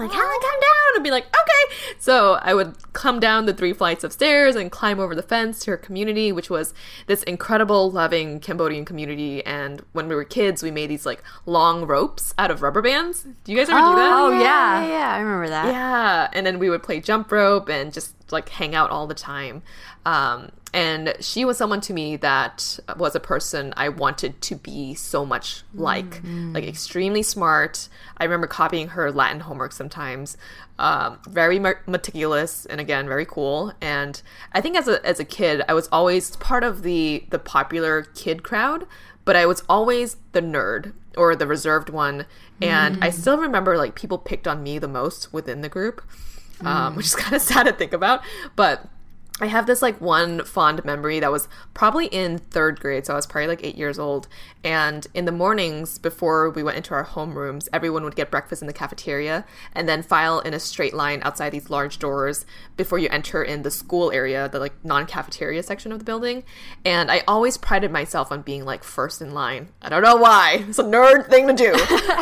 like Helen, come down, and be like, okay. So I would come down the three flights of stairs and climb over the fence to her community, which was this incredible, loving Cambodian community. And when we were kids, we made these like long ropes out of rubber bands. Do you guys ever do that? oh yeah. yeah yeah I remember that Yeah, and then we would play jump rope and just like hang out all the time. Um, and she was someone to me that was a person I wanted to be so much like, like extremely smart. I remember copying her Latin homework sometimes. Um, very meticulous and again very cool. And I think as a as a kid, I was always part of the the popular kid crowd, but I was always the nerd or the reserved one. And I still remember like people picked on me the most within the group um, which is kind of sad to think about. But I have this like one fond memory that was probably in third grade, so I was probably like eight years old. And in the mornings before we went into our homerooms, everyone would get breakfast in the cafeteria and then file in a straight line outside these large doors before you enter in the school area, the like non cafeteria section of the building. And I always prided myself on being like first in line. I don't know why. It's a nerd thing to do.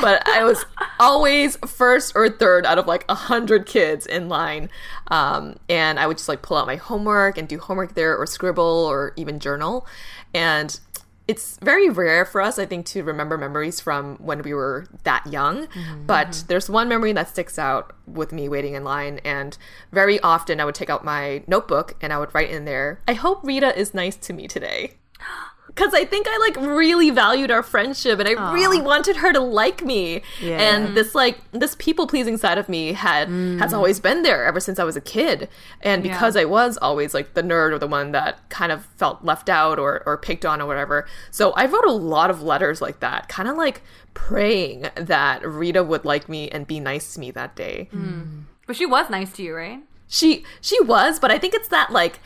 but I was always first or third out of like a hundred kids in line. Um, and I would just like pull out my homework and do homework there or scribble or even journal. And it's very rare for us, I think, to remember memories from when we were that young. But there's one memory that sticks out with me waiting in line. And very often I would take out my notebook and I would write in there, I hope Rita is nice to me today because I think I like really valued our friendship and I really wanted her to like me. Yeah. And this like this people pleasing side of me had has mm. always been there ever since I was a kid. And because I was always like the nerd or the one that kind of felt left out or or picked on or whatever. So I wrote a lot of letters like that, kind of like praying that Rita would like me and be nice to me that day. Hmm. But she was nice to you, right? She she was, but I think it's that like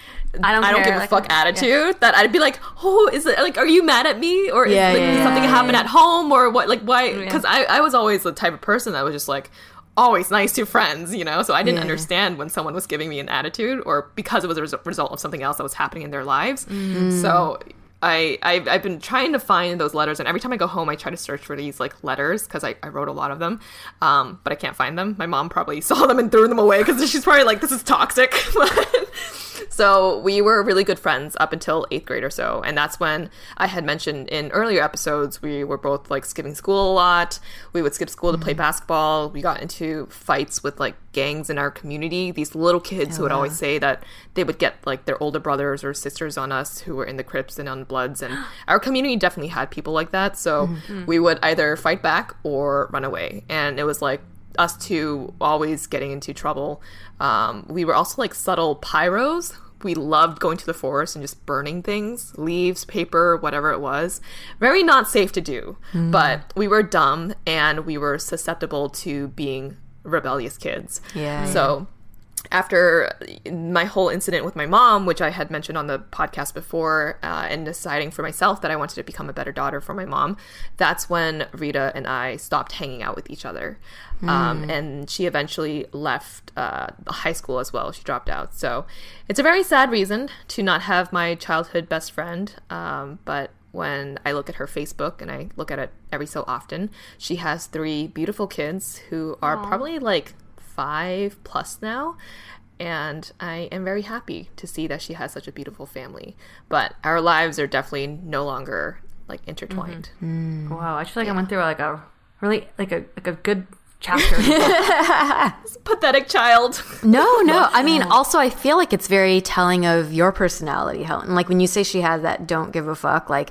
I don't care, give a like, fuck yeah. attitude that I'd be like, oh, is it like, are you mad at me or is like, yeah, something yeah, happen yeah. at home or what? Like why? Because I I was always the type of person that was just like always nice to friends, you know. So I didn't Yeah. understand when someone was giving me an attitude or because it was a res- result of something else that was happening in their lives. Mm. So. I, I've, I've been trying to find those letters, and every time I go home, I try to search for these like letters because I, I wrote a lot of them, um, but I can't find them. My mom probably saw them and threw them away because she's probably like, "This is toxic." so we were really good friends up until eighth grade or so, and that's when I had mentioned in earlier episodes we were both like skipping school a lot. We would skip school to play mm-hmm. basketball. We got into fights with like gangs in our community. These little kids oh, who would always say that they would get like their older brothers or sisters on us who were in the Crips and on the Bloods, and our community definitely had people like that. So mm-hmm. we would either fight back or run away, and it was like us two always getting into trouble. Um, we were also like subtle pyros. We loved going to the forest and just burning things, leaves, paper, whatever it was. Very not safe to do, but we were dumb and we were susceptible to being rebellious kids. Yeah. So after my whole incident with my mom, which I had mentioned on the podcast before, uh, and deciding for myself that I wanted to become a better daughter for my mom, that's when Rita and I stopped hanging out with each other. Um, and she eventually left uh, high school as well. She dropped out. So it's a very sad reason to not have my childhood best friend. Um, but when I look at her Facebook and I look at it every so often, she has three beautiful kids who are probably like five plus now. And I am very happy to see that she has such a beautiful family. But our lives are definitely no longer like intertwined. Wow, I feel like I went through like a really like a like a good chapter. Pathetic child. No, no. I mean, also, I feel like it's very telling of your personality, Helen. Like when you say she has that don't give a fuck, like,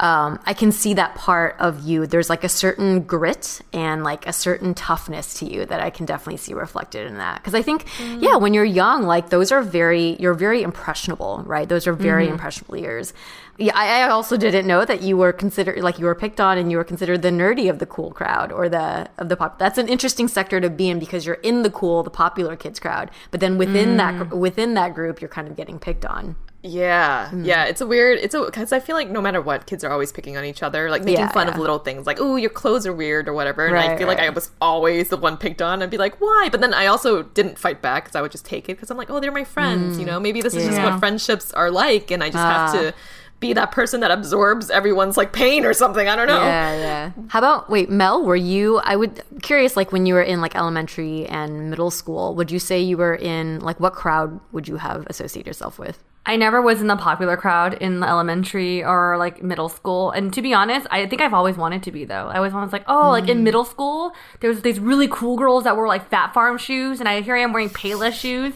um, I can see that part of you. There's like a certain grit and like a certain toughness to you that I can definitely see reflected in that. Because I think, mm. yeah, when you're young, like those are very, you're very impressionable, right? Those are very mm-hmm. impressionable years. Yeah, I, I also didn't know that you were considered like you were picked on and you were considered the nerdy of the cool crowd or the of the pop. That's an interesting sector to be in because you're in the cool, the popular kids crowd, but then within that mm. within that group, you're kind of getting picked on. Yeah, hmm. yeah, it's a weird. It's a because I feel like no matter what, kids are always picking on each other, like making Yeah, fun of little things, like "oh, your clothes are weird" or whatever. And I Right, feel like I was always the one picked on. I'd be like, "Why?" But then I also didn't fight back because I would just take it because I'm like, "Oh, they're my friends," you hmm. know. Maybe this is just what friendships are like, and I just have to ah. be that person that absorbs everyone's like pain or something. I don't know. Yeah, yeah. How about wait, Mel? Were you? I would curious, like when you were in like elementary and middle school, would you say you were in like what crowd would you have associated yourself with? I never was in the popular crowd in elementary or like middle school. And to be honest, I think I've always wanted to be though. I always was like, oh, like in mm. middle school, there was these really cool girls that were like Phat Farm shoes, and I here I am wearing Payless shoes,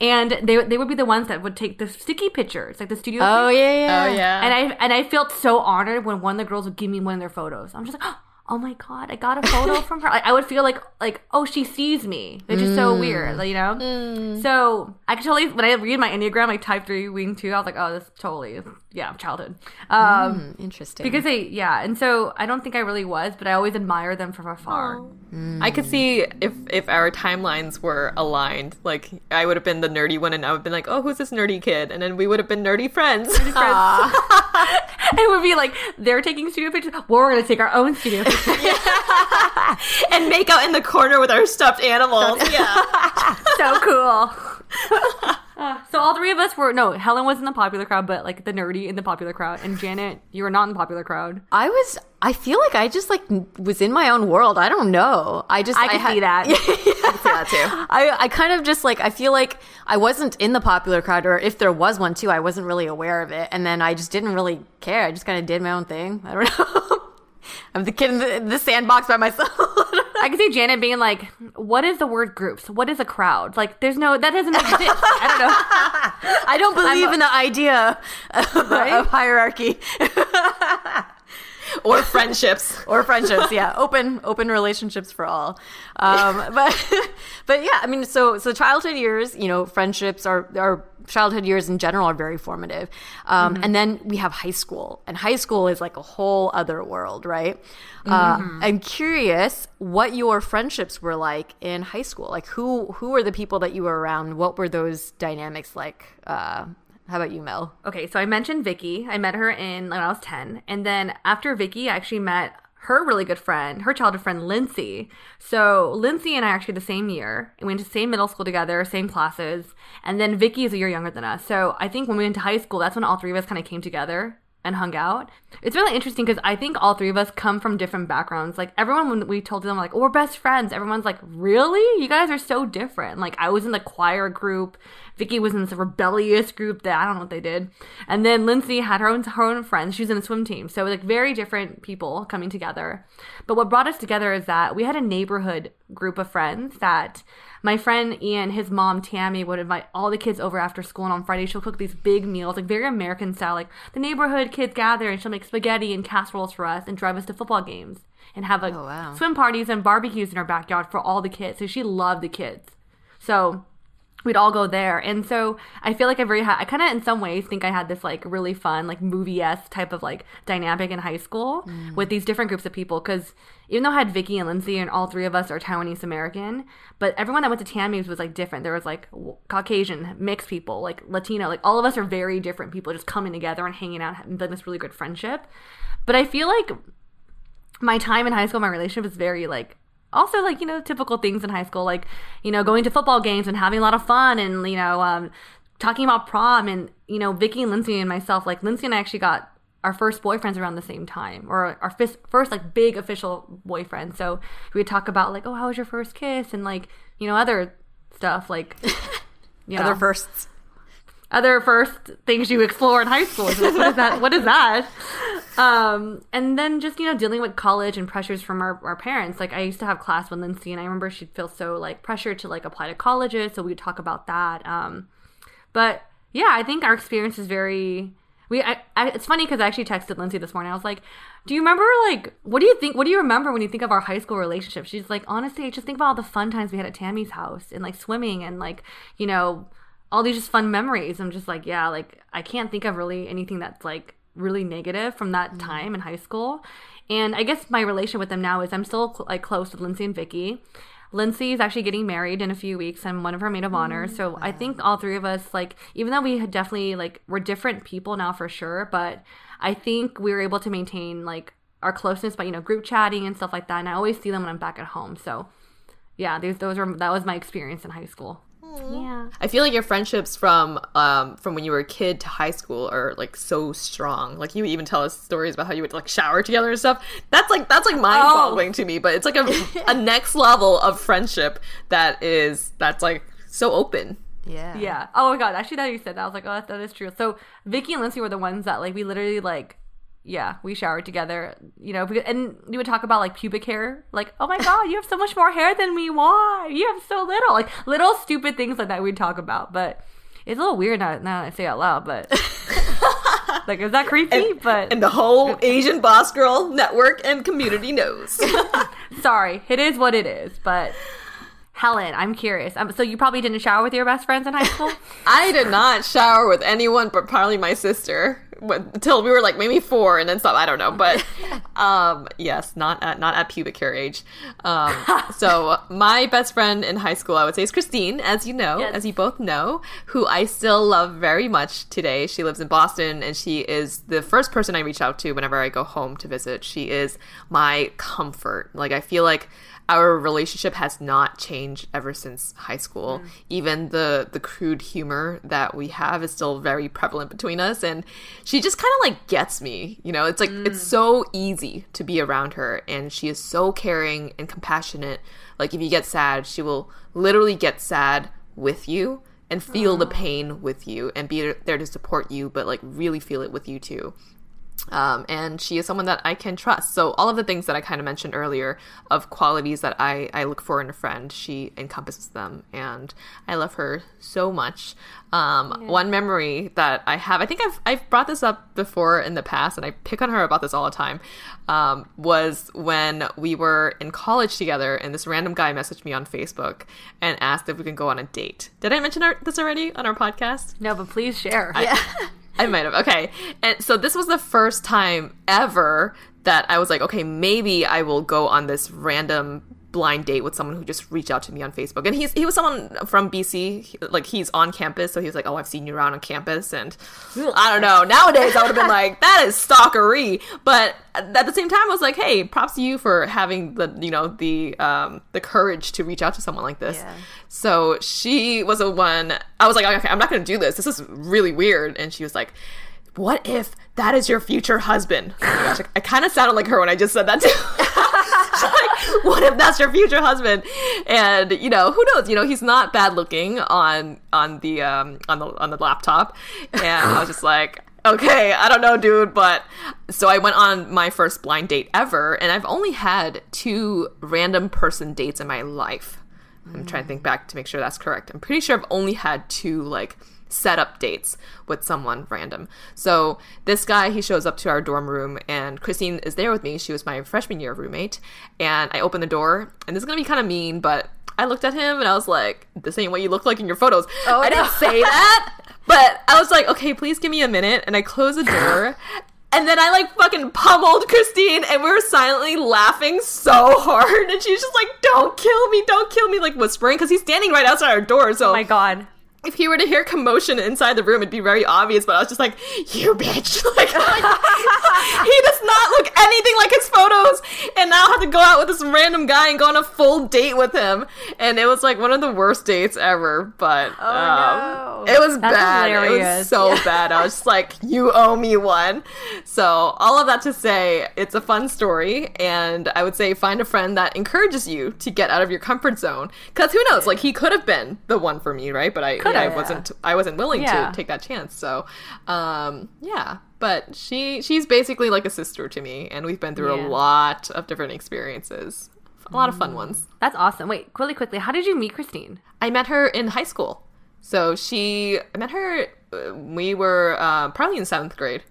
and they they would be the ones that would take the sticky pictures, like the studio. Oh pic- yeah, yeah. Oh yeah. And I and I felt so honored when one of the girls would give me one of their photos. I'm just like, oh Oh my god, I got a photo from her. Like I would feel like like oh she sees me, which is so weird, like, you know. Mm. So I could totally when I read my enneagram like type three wing two, I was like, oh, this totally yeah childhood. Um, mm, Interesting. because they yeah, and so I don't think I really was, but I always admire them from afar. I could see if if our timelines were aligned, like I would have been the nerdy one, and I would have been like, "Oh, who's this nerdy kid?" And then we would have been nerdy friends. and it would be like they're taking studio pictures. Well, we're gonna take our own studio pictures. and make out in the corner with our stuffed animals. Yeah. so cool. Uh, so all three of us were no. Helen was in the popular crowd, but like the nerdy in the popular crowd, and Janet, you were not in the popular crowd. I was. I feel like I just like was in my own world. I don't know. I just I can had- see that. I could see that too. I, I kind of just like I feel like I wasn't in the popular crowd, or if there was one too, I wasn't really aware of it, and then I just didn't really care. I just kind of did my own thing. I don't know. I'm the kid in the, the sandbox by myself. I can see Janet being like, "What is the word groups? What is a crowd? Like, there's no that doesn't exist. I don't know. I don't believe in the idea of, Right? of hierarchy. or friendships. or friendships. Yeah, open open relationships for all. Um, but but yeah, I mean, so so childhood years, you know, friendships are are childhood years in general are very formative. Um, And then we have high school, and high school is like a whole other world, right? Uh, I'm curious what your friendships were like in high school. Like who who were the people that you were around? What were those dynamics like? Uh, how about you, Mel? Okay, so I mentioned Vicky. I met her in when I was 10. And then after Vicky, I actually met her really good friend, her childhood friend, Lindsay. So Lindsay and I are actually the same year. We went to same middle school together, same classes. And then Vicky is a year younger than us. So I think when we went to high school, that's when all three of us kind of came together and hung out. It's really interesting because I think all three of us come from different backgrounds. Like everyone, when we told them like, "Oh, we're best friends," everyone's like, "Really? You guys are so different." Like I was in the choir group, Vicky was in this rebellious group that I don't know what they did, and then Lindsay had her own her own friends. She was in the swim team, so like very different people coming together. But what brought us together is that we had a neighborhood group of friends that my friend Ian, his mom Tammy, would invite all the kids over after school, and on Friday she'll cook these big meals, like very American style. Like the neighborhood kids gather, and she'll make spaghetti and casseroles for us, and drive us to football games, and have like Oh, wow. swim parties and barbecues in her backyard for all the kids. So she loved the kids. So we'd all go there and so i feel like i very ha- i kind of in some ways think i had this like really fun like movie-esque type of like dynamic in high school mm. with these different groups of people because even though i had vicky and lindsay and all three of us are taiwanese american but everyone that went to tammy's was like different. There was like caucasian mixed people like latino like all of us are very different people just coming together and hanging out and building this really good friendship. But i feel like my time in high school, my relationship is very like also like you know typical things in high school, like you know going to football games and having a lot of fun, and you know um, talking about prom, and you know Vicky and Lindsay and myself, like Lindsay and I actually got our first boyfriends around the same time, or our first, first like big official boyfriend. So we would talk about like, oh, how was your first kiss, and like you know other stuff like. You know, Other firsts. other first things you explore in high school. So what is that? What is that? Um, and then just you know dealing with college and pressures from our, our parents. Like I used to have class with Lindsay, and I remember she'd feel so like pressured to like apply to colleges. So we'd talk about that. Um, but yeah, I think our experience is very. We, I, I, it's funny because I actually texted Lindsay this morning. I was like, "Do you remember like what do you think? What do you remember when you think of our high school relationship?" She's like, "Honestly, I just think about all the fun times we had at Tammy's house and like swimming and like you know all these just fun memories." I'm just like, yeah, like I can't think of really anything that's like really negative from that mm. time in high school. And I guess my relation with them now is I'm still cl- like close with Lindsay and Vicky. Lindsay is actually getting married in a few weeks. I'm one of her maid of honor. Mm, so I think all three of us, like, even though we had definitely, like, we're different people now for sure, but I think we were able to maintain, like, our closeness by, you know, group chatting and stuff like that. And I always see them when I'm back at home. So yeah, these, those are, that was my experience in high school. Yeah. I feel like your friendships from um from when you were a kid to high school are like so strong. Like you even tell us stories about how you would like shower together and stuff. That's like that's like mind boggling to me, but it's like a a next level of friendship that is that's like so open. Yeah. Yeah. Oh my god. Actually, that you said that, I was like, oh, that, that is true. So Vicky and Lindsay were the ones that like we literally like, yeah, we showered together. You know, because, and we would talk about like pubic hair. Like, oh my god, you have so much more hair than me. Why? You have so little. Like little stupid things like that we'd talk about. But it's a little weird now, now that I say it out loud. But like, is that creepy? but And the whole Asian Boss Girl network and community knows. sorry, it is what it is. But. Helen, I'm curious. Um, so you probably didn't shower with your best friends in high school? I did not shower with anyone but probably my sister until we were like maybe four and then stop. I don't know, but um, yes, not at not at pubic hair age. Um, so my best friend in high school, I would say, is Christine, as you know, Yes. as you both know, who I still love very much today. She lives in Boston, and she is the first person I reach out to whenever I go home to visit. She is my comfort. Like I feel like our relationship has not changed ever since high school. Mm. Even the the crude humor that we have is still very prevalent between us and she just kind of like gets me. You know, it's like it's mm. so easy to be around her and she is so caring and compassionate. Like if you get sad, she will literally get sad with you and feel the pain with you and be there to support you but like really feel it with you too Um, and she is someone that I can trust. So all of the things that I kind of mentioned earlier of qualities that I, I look for in a friend, she encompasses them, and I love her so much. Um, yeah. One memory that I have, I think I've I've brought this up before in the past, and I pick on her about this all the time. Um, was when we were in college together, and this random guy messaged me on Facebook and asked if we can go on a date. Did I mention our, this already on our podcast? No, but please share. I, yeah. I might have. Okay. And so this was the first time ever that I was like, okay, maybe I will go on this random blind date with someone who just reached out to me on Facebook. And he's he was someone from BC, like he's on campus, so he was like, "Oh, I've seen you around on campus." And I don't know. Nowadays, I would have been like, "That is stalkery." But at the same time, I was like, "Hey, props to you for having the you know the um the courage to reach out to someone like this." Yeah. So she was a one. I was like, "Okay, I'm not going to do this. This is really weird." And she was like what if that is your future husband? Oh I, I kind of sounded like her when I just said that too. like, what if that's your future husband? And you know, who knows? You know, he's not bad looking on on the um on the on the laptop. And I was just like, okay, I don't know, dude, but so I went on my first blind date ever, and I've only had two random person dates in my life. I'm trying to think back to make sure that's correct. I'm pretty sure I've only had two like set up dates with someone random. So this guy, he shows up to our dorm room, and Christine is there with me. She was my freshman year roommate, and I open the door, and this is gonna be kind of mean, but I looked at him and I was like, "This ain't what you look like in your photos." Oh, I no. didn't say that, but I was like, "Okay, please give me a minute," and I close the door. And then I like fucking pummeled Christine, and we were silently laughing so hard. And she's just like, "Don't kill me, don't kill me!" Like whispering because he's standing right outside our door. So, oh my god, if he were to hear commotion inside the room, it'd be very obvious. But I was just like, "You bitch!" Like, like he does not look anything like his photos, and now I have to go out with this random guy and go on a full date with him. And it was like one of the worst dates ever. But oh, um, no. it was That's bad. Hilarious. It was so yeah. bad. I was just like, "You owe me one." So all of that to say, it's a fun story, and I would say find a friend that encourages you to get out of your comfort zone. Because who knows? Like he could have been the one for me, right? But I. Could I wasn't I wasn't willing yeah. to take that chance. So, um, yeah. But she she's basically like a sister to me, and we've been through yeah. a lot of different experiences, a lot of fun ones. That's awesome. Wait, really quickly, how did you meet Christine? I met her in high school. So she, I met her. Uh, we were uh, probably in seventh grade.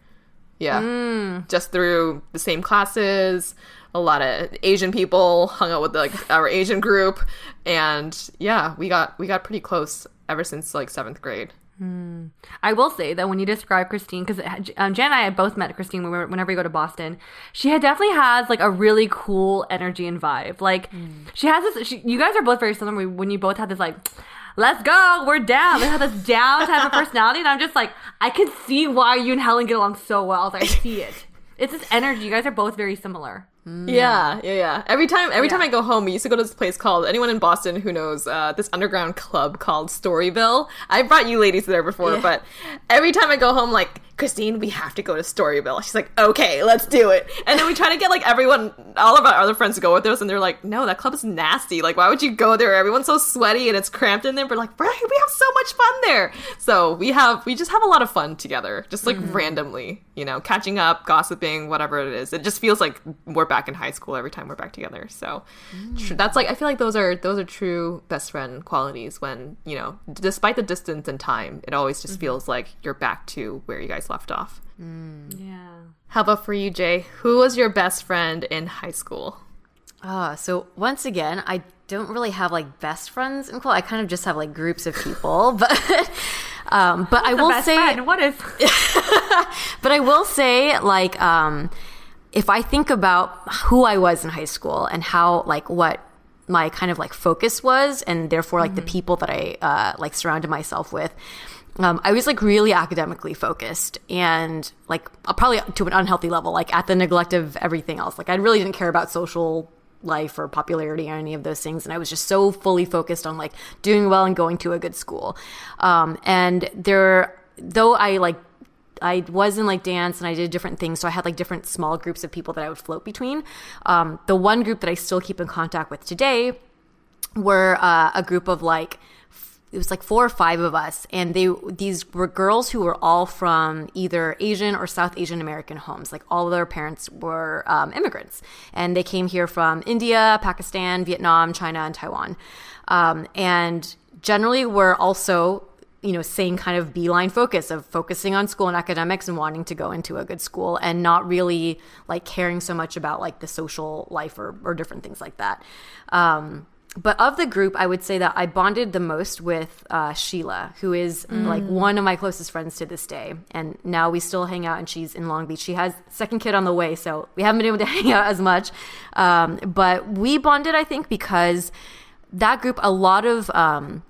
Yeah, mm. just through the same classes a lot of Asian people, hung out with like our Asian group, and yeah, we got we got pretty close ever since like seventh grade. Hmm. I will say that when you describe Christine, because um, Jan and I had both met Christine when we were, whenever we go to Boston, she had definitely has like a really cool energy and vibe. Like mm. she has this. She, you guys are both very similar. When you both have this like, let's go, we're down. They have this down type of personality, and I'm just like, I can see why you and Helen get along so well. I see it. It's this energy. You guys are both very similar. Mm. Yeah, yeah, yeah. Every time, every yeah. time I go home, we used to go to this place called. Anyone in Boston who knows uh, this underground club called Storyville? I brought you ladies there before, yeah. but every time I go home, like Christine, we have to go to Storyville. She's like, okay, let's do it. And then we try to get like everyone, all of our other friends to go with us, and they're like, no, that club is nasty. Like, why would you go there? Everyone's so sweaty and it's cramped in there. But like, right, we have so much fun there. So we have, we just have a lot of fun together, just like mm-hmm. randomly, you know, catching up, gossiping, whatever it is. It just feels like we're back in high school every time we're back together. So mm. that's like, I feel like those are those are true best friend qualities. When you know, despite the distance and time, it always just mm-hmm. feels like you're back to where you guys left off. Mm. Yeah. How about for you, Jay? Who was your best friend in high school? Ah, uh, so once again, I don't really have like best friends in school. I kind of just have like groups of people, but um, but What's I will say friend? what is. but I will say like um, if I think about who I was in high school and how like what my kind of like focus was, and therefore like mm-hmm. the people that I uh, like surrounded myself with um, I was like really academically focused and like uh, probably to an unhealthy level, like at the neglect of everything else. Like I really didn't care about social life or popularity or any of those things. And I was just so fully focused on like doing well and going to a good school. Um, and there, though I like, I was in like dance and I did different things. So I had like different small groups of people that I would float between. Um, the one group that I still keep in contact with today were uh, a group of like it was like four or five of us and they these were girls who were all from either asian or south asian american homes. Like all of their parents were um, immigrants. And they came here from india pakistan vietnam china and taiwan. Um, and generally were also you know same kind of beeline focus of focusing on school and academics and wanting to go into a good school and not really like caring so much about like the social life or, or different things like that. Um, but of the group, I would say that I bonded the most with uh, Sheila, who is mm. like one of my closest friends to this day. And now we still hang out, and she's in Long Beach. She has second kid on the way, so we haven't been able to hang out as much. Um, but we bonded, I think, because that group, a lot of, um,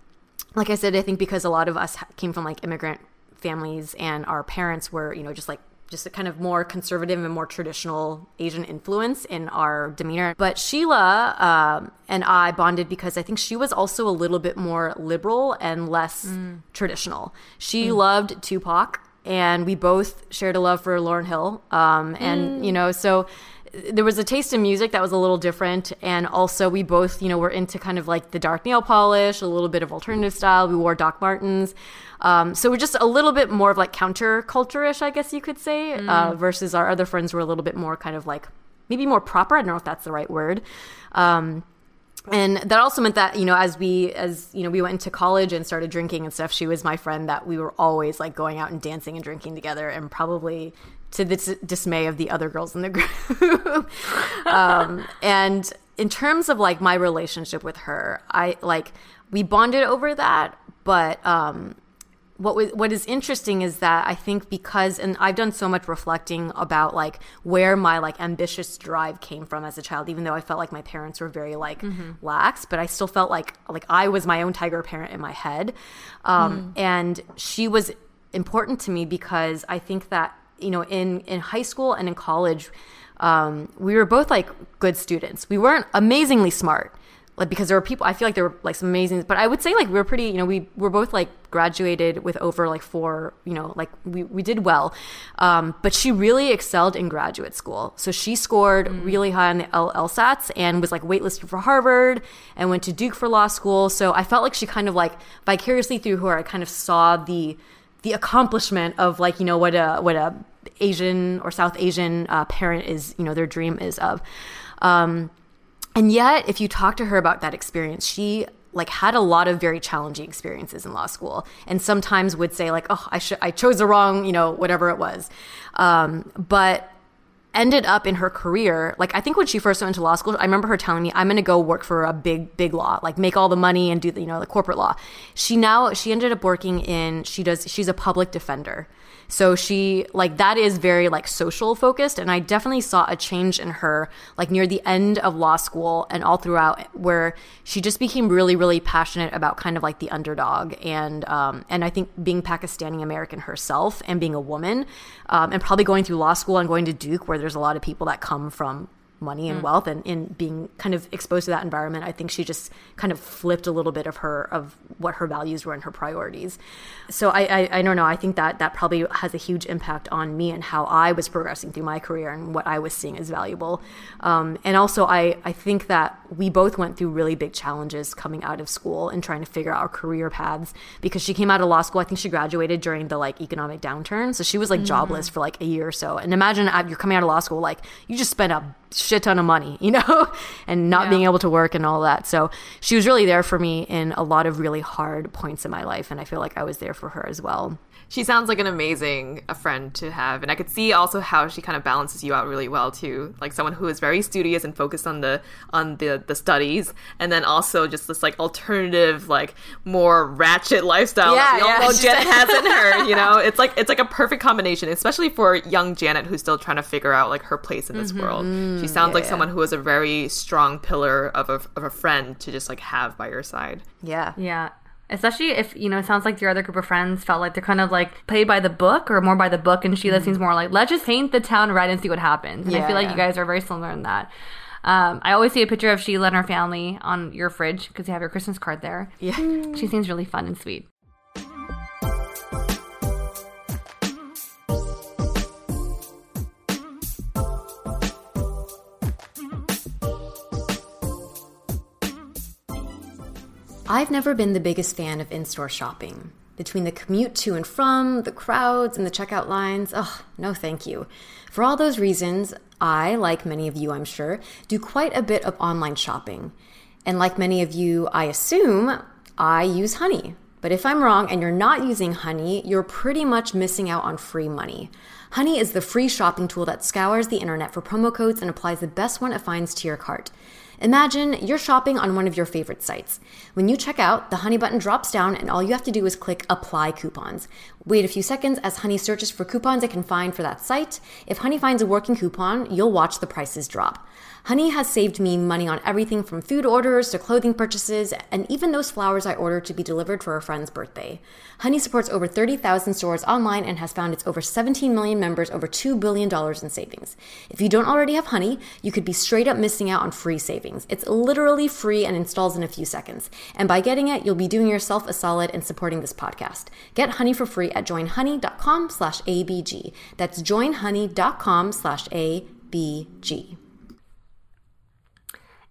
like I said, I think because a lot of us came from like immigrant families, and our parents were, you know, just like just a kind of more conservative and more traditional Asian influence in our demeanor. But Sheila um, and I bonded because I think she was also a little bit more liberal and less mm. traditional. She mm. loved Tupac, and we both shared a love for Lauryn Hill. Um, and, mm. you know, so there was a taste in music that was a little different and also we both you know were into kind of like the dark nail polish a little bit of alternative style. We wore doc martens. Um, so we're just a little bit more of like counterculture-ish i guess you could say mm. uh, versus our other friends were a little bit more kind of like maybe more proper. I don't know if that's the right word. Um, and that also meant that you know as we as you know we went into college and started drinking and stuff she was my friend that we were always like going out and dancing and drinking together and probably to the dismay of the other girls in the group. um, and in terms of like my relationship with her, I like we bonded over that, but um, what was, what is interesting is that I think because and I've done so much reflecting about like where my like ambitious drive came from as a child even though I felt like my parents were very like mm-hmm. lax but I still felt like like I was my own tiger parent in my head um, mm. and she was important to me because I think that you know, in in high school and in college, um, we were both like good students. We weren't amazingly smart, like because there were people. I feel like there were like some amazing, but I would say like we were pretty. You know, we were both like graduated with over like four. You know, like we we did well. Um, but she really excelled in graduate school. So she scored mm. really high on the LSATs and was like waitlisted for Harvard and went to Duke for law school. So I felt like she kind of like vicariously through her, I kind of saw the the accomplishment of like you know what a what a Asian or South Asian uh, parent is, you know, their dream is of. Um, and yet, if you talk to her about that experience, she like had a lot of very challenging experiences in law school, and sometimes would say like, "Oh, I should, I chose the wrong, you know, whatever it was." Um, but ended up in her career like i think when she first went into law school i remember her telling me i'm going to go work for a big big law like make all the money and do the you know the corporate law she now she ended up working in she does she's a public defender so she like that is very like social focused and I definitely saw a change in her like near the end of law school and all throughout where she just became really really passionate about kind of like the underdog and um and I think being Pakistani American herself and being a woman um, and probably going through law school and going to Duke where there's a lot of people that come from money and mm. wealth and in being kind of exposed to that environment i think she just kind of flipped a little bit of her of what her values were and her priorities. So I, I, I don't know. I think that that probably has a huge impact on me and how i was progressing through my career and what i was seeing as valuable. Um, and also i i think that we both went through really big challenges coming out of school and trying to figure out our career paths because she came out of law school. I think she graduated during the like economic downturn. So she was like mm-hmm. jobless for like a year or so. And imagine uh, you're coming out of law school like you just spent a shit ton of money, you know, and not yeah. being able to work and all that. So she was really there for me in a lot of really hard points in my life. And I feel like I was there for her as well she sounds like an amazing a friend to have and i could see also how she kind of balances you out really well too like someone who is very studious and focused on the on the the studies and then also just this like alternative like more ratchet lifestyle yeah, that we all know janet has in her you know it's like it's like a perfect combination especially for young janet who's still trying to figure out like her place in this mm-hmm. world she sounds yeah, like yeah. someone who is a very strong pillar of a, of a friend to just like have by your side yeah yeah especially if you know it sounds like your other group of friends felt like they're kind of like played by the book or more by the book and sheila mm-hmm. seems more like let's just paint the town red and see what happens and yeah, i feel like yeah. you guys are very similar in that um, I always see a picture of Sheila and her family on your fridge because you have your Christmas card there. Yeah. She seems really fun and sweet. I've never been the biggest fan of in store shopping. Between the commute to and from, the crowds, and the checkout lines, oh, no thank you. For all those reasons, I, like many of you, I'm sure, do quite a bit of online shopping. And like many of you, I assume I use Honey. But if I'm wrong and you're not using Honey, you're pretty much missing out on free money. Honey is the free shopping tool that scours the internet for promo codes and applies the best one it finds to your cart. Imagine you're shopping on one of your favorite sites. When you check out, the Honey button drops down and all you have to do is click Apply Coupons. Wait a few seconds as Honey searches for coupons it can find for that site. If Honey finds a working coupon, you'll watch the prices drop. Honey has saved me money on everything from food orders to clothing purchases, and even those flowers I ordered to be delivered for a friend's birthday. Honey supports over 30,000 stores online and has found its over 17 million members over $2 billion in savings. If you don't already have Honey, you could be straight up missing out on free savings. It's literally free and installs in a few seconds. And by getting it, you'll be doing yourself a solid and supporting this podcast. Get Honey for free at joinhoney.com slash ABG. That's joinhoney.com slash ABG.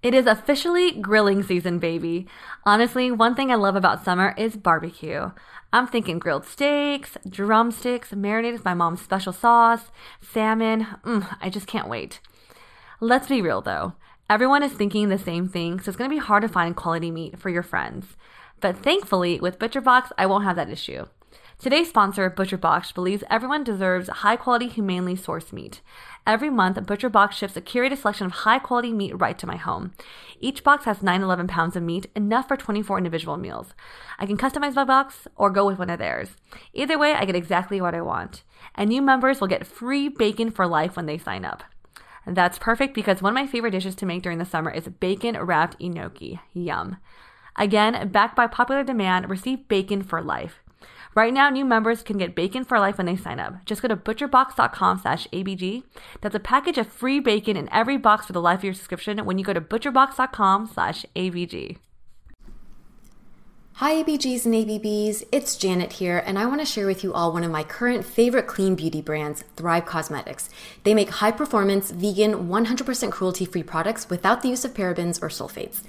It is officially grilling season, baby. Honestly, one thing I love about summer is barbecue. I'm thinking grilled steaks, drumsticks, marinated with my mom's special sauce, salmon. Mm, I just can't wait. Let's be real though. Everyone is thinking the same thing, so it's going to be hard to find quality meat for your friends. But thankfully, with ButcherBox, I won't have that issue. Today's sponsor, ButcherBox, believes everyone deserves high quality, humanely sourced meat. Every month, ButcherBox ships a curated selection of high quality meat right to my home. Each box has 9 11 pounds of meat, enough for 24 individual meals. I can customize my box or go with one of theirs. Either way, I get exactly what I want. And new members will get free bacon for life when they sign up. That's perfect because one of my favorite dishes to make during the summer is bacon wrapped enoki. Yum. Again, backed by popular demand, receive bacon for life. Right now, new members can get bacon for life when they sign up. Just go to butcherbox.com slash ABG. That's a package of free bacon in every box for the life of your subscription when you go to butcherbox.com slash ABG. Hi, ABGs and ABBs. It's Janet here, and I want to share with you all one of my current favorite clean beauty brands, Thrive Causemetics. They make high performance, vegan, 100% cruelty free products without the use of parabens or sulfates.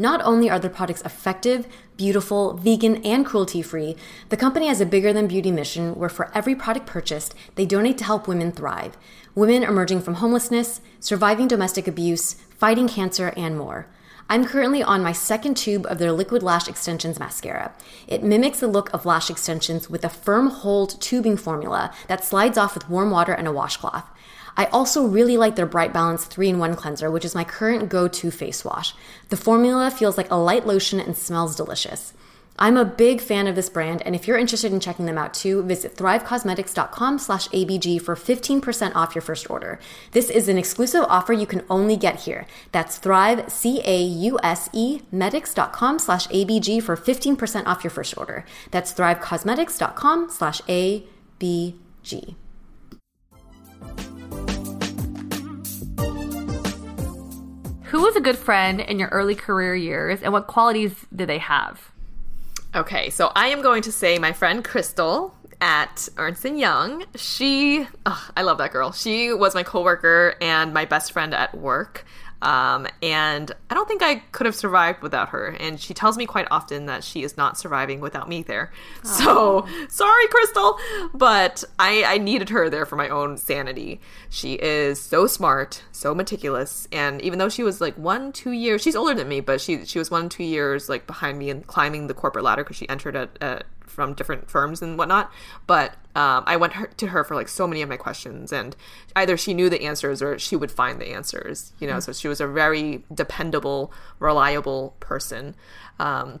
Not only are their products effective, beautiful, vegan, and cruelty free, the company has a bigger than beauty mission where for every product purchased, they donate to help women thrive. Women emerging from homelessness, surviving domestic abuse, fighting cancer, and more. I'm currently on my second tube of their Liquid Lash Extensions mascara. It mimics the look of lash extensions with a firm hold tubing formula that slides off with warm water and a washcloth. I also really like their Bright Balance 3 in 1 cleanser, which is my current go to face wash. The formula feels like a light lotion and smells delicious. I'm a big fan of this brand, and if you're interested in checking them out too, visit thrivecausemetics.com slash ABG for 15% off your first order. This is an exclusive offer you can only get here. That's Thrive, C-A-U-S-E, medics.com slash ABG for 15% off your first order. That's thrivecausemetics.com slash ABG. Who was a good friend in your early career years and what qualities did they have? Okay, so I am going to say my friend Crystal at Ernst & Young. She, oh, I love that girl. She was my coworker and my best friend at work. Um, and I don't think I could have survived without her. And she tells me quite often that she is not surviving without me there. Aww. So sorry, Crystal, but I, I needed her there for my own sanity. She is so smart, so meticulous, and even though she was like one, two years, she's older than me, but she she was one, two years like behind me and climbing the corporate ladder because she entered at, at from different firms and whatnot. But um, I went her, to her for like so many of my questions, and either she knew the answers or she would find the answers. You know, mm-hmm. so she was a very dependable, reliable person. Um,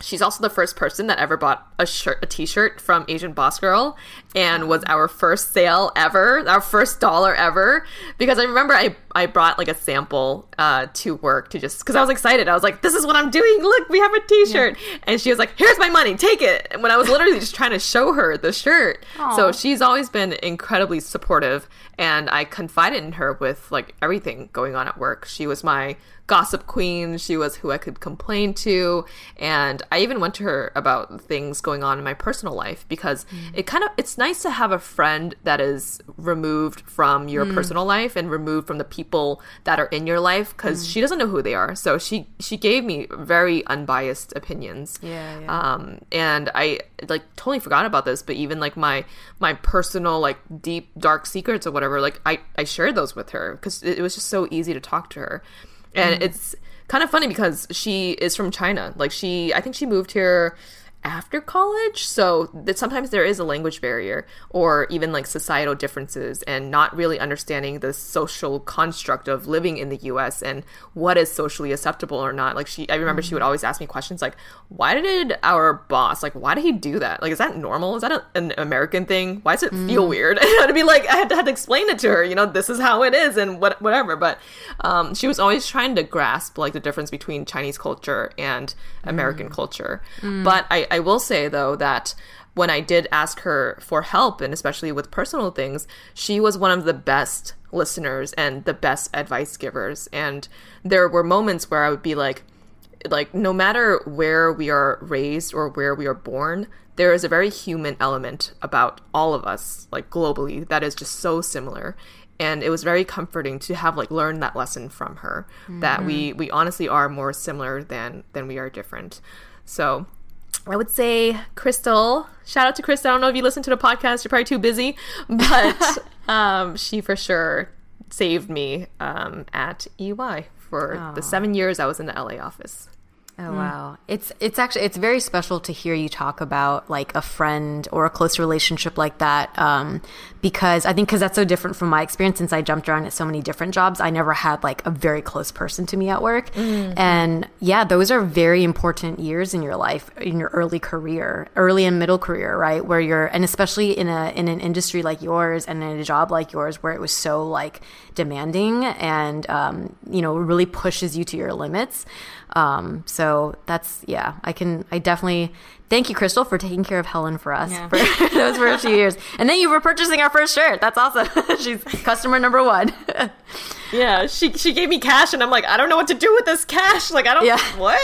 She's also the first person that ever bought a shirt, a T-shirt from Asian Boss Girl, and was our first sale ever, our first dollar ever. Because I remember I I brought like a sample uh, to work to just because I was excited. I was like, "This is what I'm doing! Look, we have a T-shirt!" Yeah. And she was like, "Here's my money, take it." And when I was literally just trying to show her the shirt, Aww. so she's always been incredibly supportive, and I confided in her with like everything going on at work. She was my gossip queen. She was who I could complain to. And I even went to her about things going on in my personal life because mm. it kind of, it's nice to have a friend that is removed from your mm. personal life and removed from the people that are in your life because mm. she doesn't know who they are. So she she gave me very unbiased opinions. Yeah, yeah. Um, and I like totally forgot about this, but even like my my personal like deep dark secrets or whatever, like I I shared those with her because it, it, was just so easy to talk to her, and mm. it's kind of funny because she is from China. Like she, I think she moved here after college so that sometimes there is a language barrier or even like societal differences and not really understanding the social construct of living in the US and what is socially acceptable or not like she I remember mm-hmm. she would always ask me questions like why did our boss like why did he do that like is that normal is that a, an American thing why does it mm. feel weird and to be like I had, to, had to explain it to her you know this is how it is and what whatever but um, she was always trying to grasp like the difference between Chinese culture and American mm. culture mm. but I I will say though that when I did ask her for help, and especially with personal things, she was one of the best listeners and the best advice givers. And there were moments where I would be like, like no matter where we are raised or where we are born, there is a very human element about all of us, like globally, that is just so similar. And it was very comforting to have like learned that lesson from her mm-hmm. that we we honestly are more similar than than we are different. So I would say Crystal. Shout out to Crystal. I don't know if you listen to the podcast. You're probably too busy, but um, she for sure saved me um, at EY for Aww. the seven years I was in the LA office. Oh mm. wow. It's it's actually it's very special to hear you talk about like a friend or a close relationship like that um, because I think because that's so different from my experience since I jumped around at so many different jobs I never had like a very close person to me at work mm-hmm. and yeah those are very important years in your life in your early career early and middle career right where you're and especially in a in an industry like yours and in a job like yours where it was so like demanding and um, you know really pushes you to your limits um, so that's yeah, I can I definitely thank you, Crystal, for taking care of Helen for us yeah. for those first few years. And then you were purchasing our first shirt. That's awesome. She's customer number one. yeah, she she gave me cash, and I'm like, I don't know what to do with this cash. Like, I don't. Yeah. What?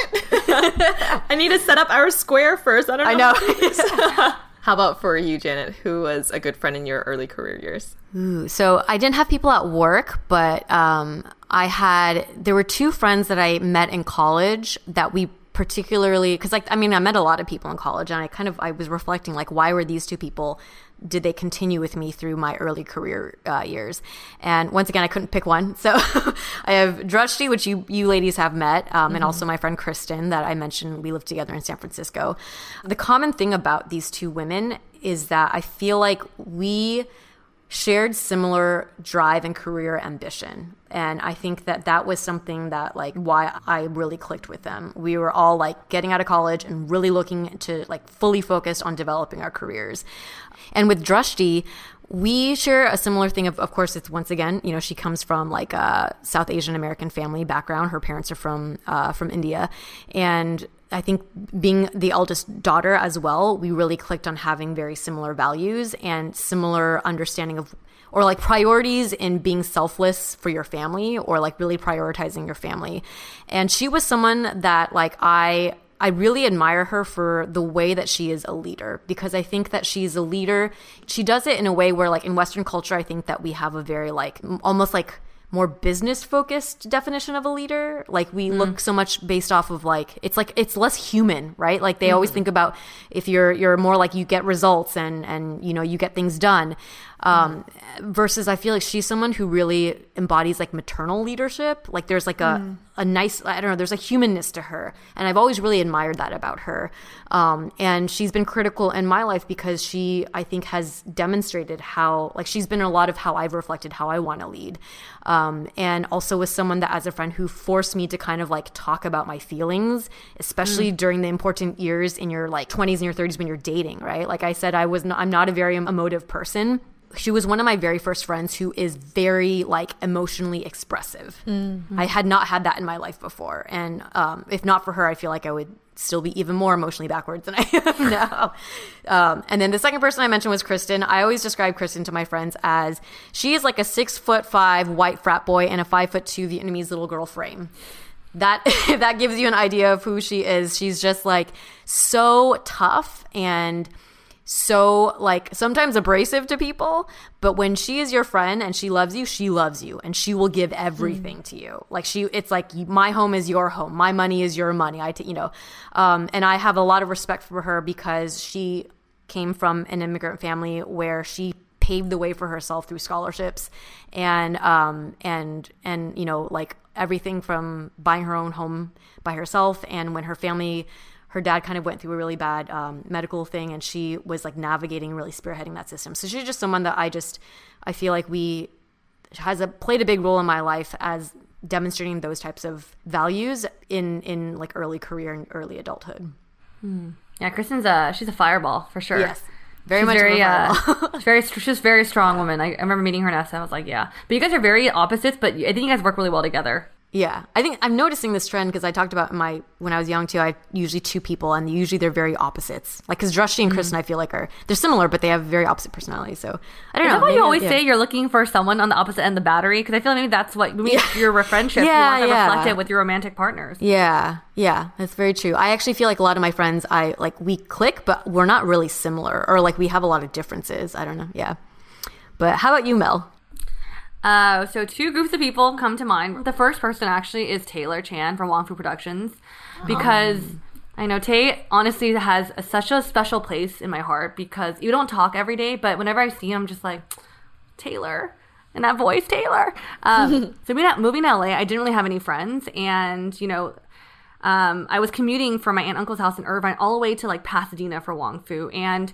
I need to set up our square first. I don't. know. I know. How about for you, Janet? Who was a good friend in your early career years? Ooh, so I didn't have people at work, but um, I had there were two friends that I met in college that we particularly because like I mean I met a lot of people in college and I kind of I was reflecting like why were these two people did they continue with me through my early career uh, years? And once again I couldn't pick one. So I have Drashti which you you ladies have met um, mm-hmm. and also my friend Kristen that I mentioned we lived together in San Francisco. The common thing about these two women is that I feel like we shared similar drive and career ambition. And i think that that was something that like why i really clicked with them. We were all like getting out of college and really looking to like fully focused on developing our careers. And with drashti we share a similar thing of, of course it's once again you know she comes from like a south asian american family background. Her parents are from uh, from india. And I think being the eldest daughter as well, we really clicked on having very similar values and similar understanding of or like priorities in being selfless for your family or like really prioritizing your family. And she was someone that like I I really admire her for the way that she is a leader because I think that she's a leader. She does it in a way where like in western culture I think that we have a very like almost like more business focused definition of a leader. Like we mm. look so much based off of like it's like it's less human, right? Like they mm-hmm. always think about if you're you're more like you get results and and you know you get things done. Um, versus I feel like she's someone who really embodies like maternal leadership. Like there's like a mm. a nice I don't know there's a humanness to her, and I've always really admired that about her. Um, and she's been critical in my life because she I think has demonstrated how like she's been a lot of how I've reflected how I want to lead. Um, and also was someone that as a friend who forced me to kind of like talk about my feelings, especially mm. during the important years in your like 20s and your 30s when you're dating, right? Like I said, I was not, I'm not a very emotive person she was one of my very first friends who is very like emotionally expressive. Mm-hmm. I had not had that in my life before, and um, if not for her, I feel like I would still be even more emotionally backwards than I am now. Um, and then the second person I mentioned was Kristen. I always describe Kristen to my friends as she is like a six foot five white frat boy and a five foot two Vietnamese little girl frame. That that gives you an idea of who she is. She's just like so tough and so like sometimes abrasive to people, but when she is your friend and she loves you, she loves you and she will give everything mm. to you. Like she, it's like my home is your home, my money is your money. I, t- you know, um, and I have a lot of respect for her because she came from an immigrant family where she paved the way for herself through scholarships and um and and you know like everything from buying her own home by herself and when her family her dad kind of went through a really bad um, medical thing and she was like navigating really spearheading that system so she's just someone that i just i feel like we has a, played a big role in my life as demonstrating those types of values in in like early career and early adulthood hmm. yeah kristen's a she's a fireball for sure yes very she's much very, uh, very, she's very strong woman. I, I remember meeting her in SF. I was like, yeah. But you guys are very opposites, but I think you guys work really well together. Yeah, I think I'm noticing this trend because I talked about my when I was young too. I usually two people, and usually they're very opposites. Like because Drashti and Kristen, mm-hmm. I feel like are they're similar, but they have very opposite personalities. So I don't Is know. That why you always yeah. say you're looking for someone on the opposite end of the battery? Because I feel like maybe that's what yeah. your friendship yeah, you want to yeah. reflect it with your romantic partners. Yeah, yeah, that's very true. I actually feel like a lot of my friends, I like we click, but we're not really similar, or like we have a lot of differences. I don't know. Yeah, but how about you, Mel? Uh, so two groups of people come to mind. The first person actually is Taylor Chan from Wong Fu Productions, because oh. I know Tay honestly has a, such a special place in my heart because you don't talk every day, but whenever I see him, I'm just like Taylor and that voice, Taylor. Um, so moving, moving to LA, I didn't really have any friends, and you know, um, I was commuting from my aunt and uncle's house in Irvine all the way to like Pasadena for Wong Fu, and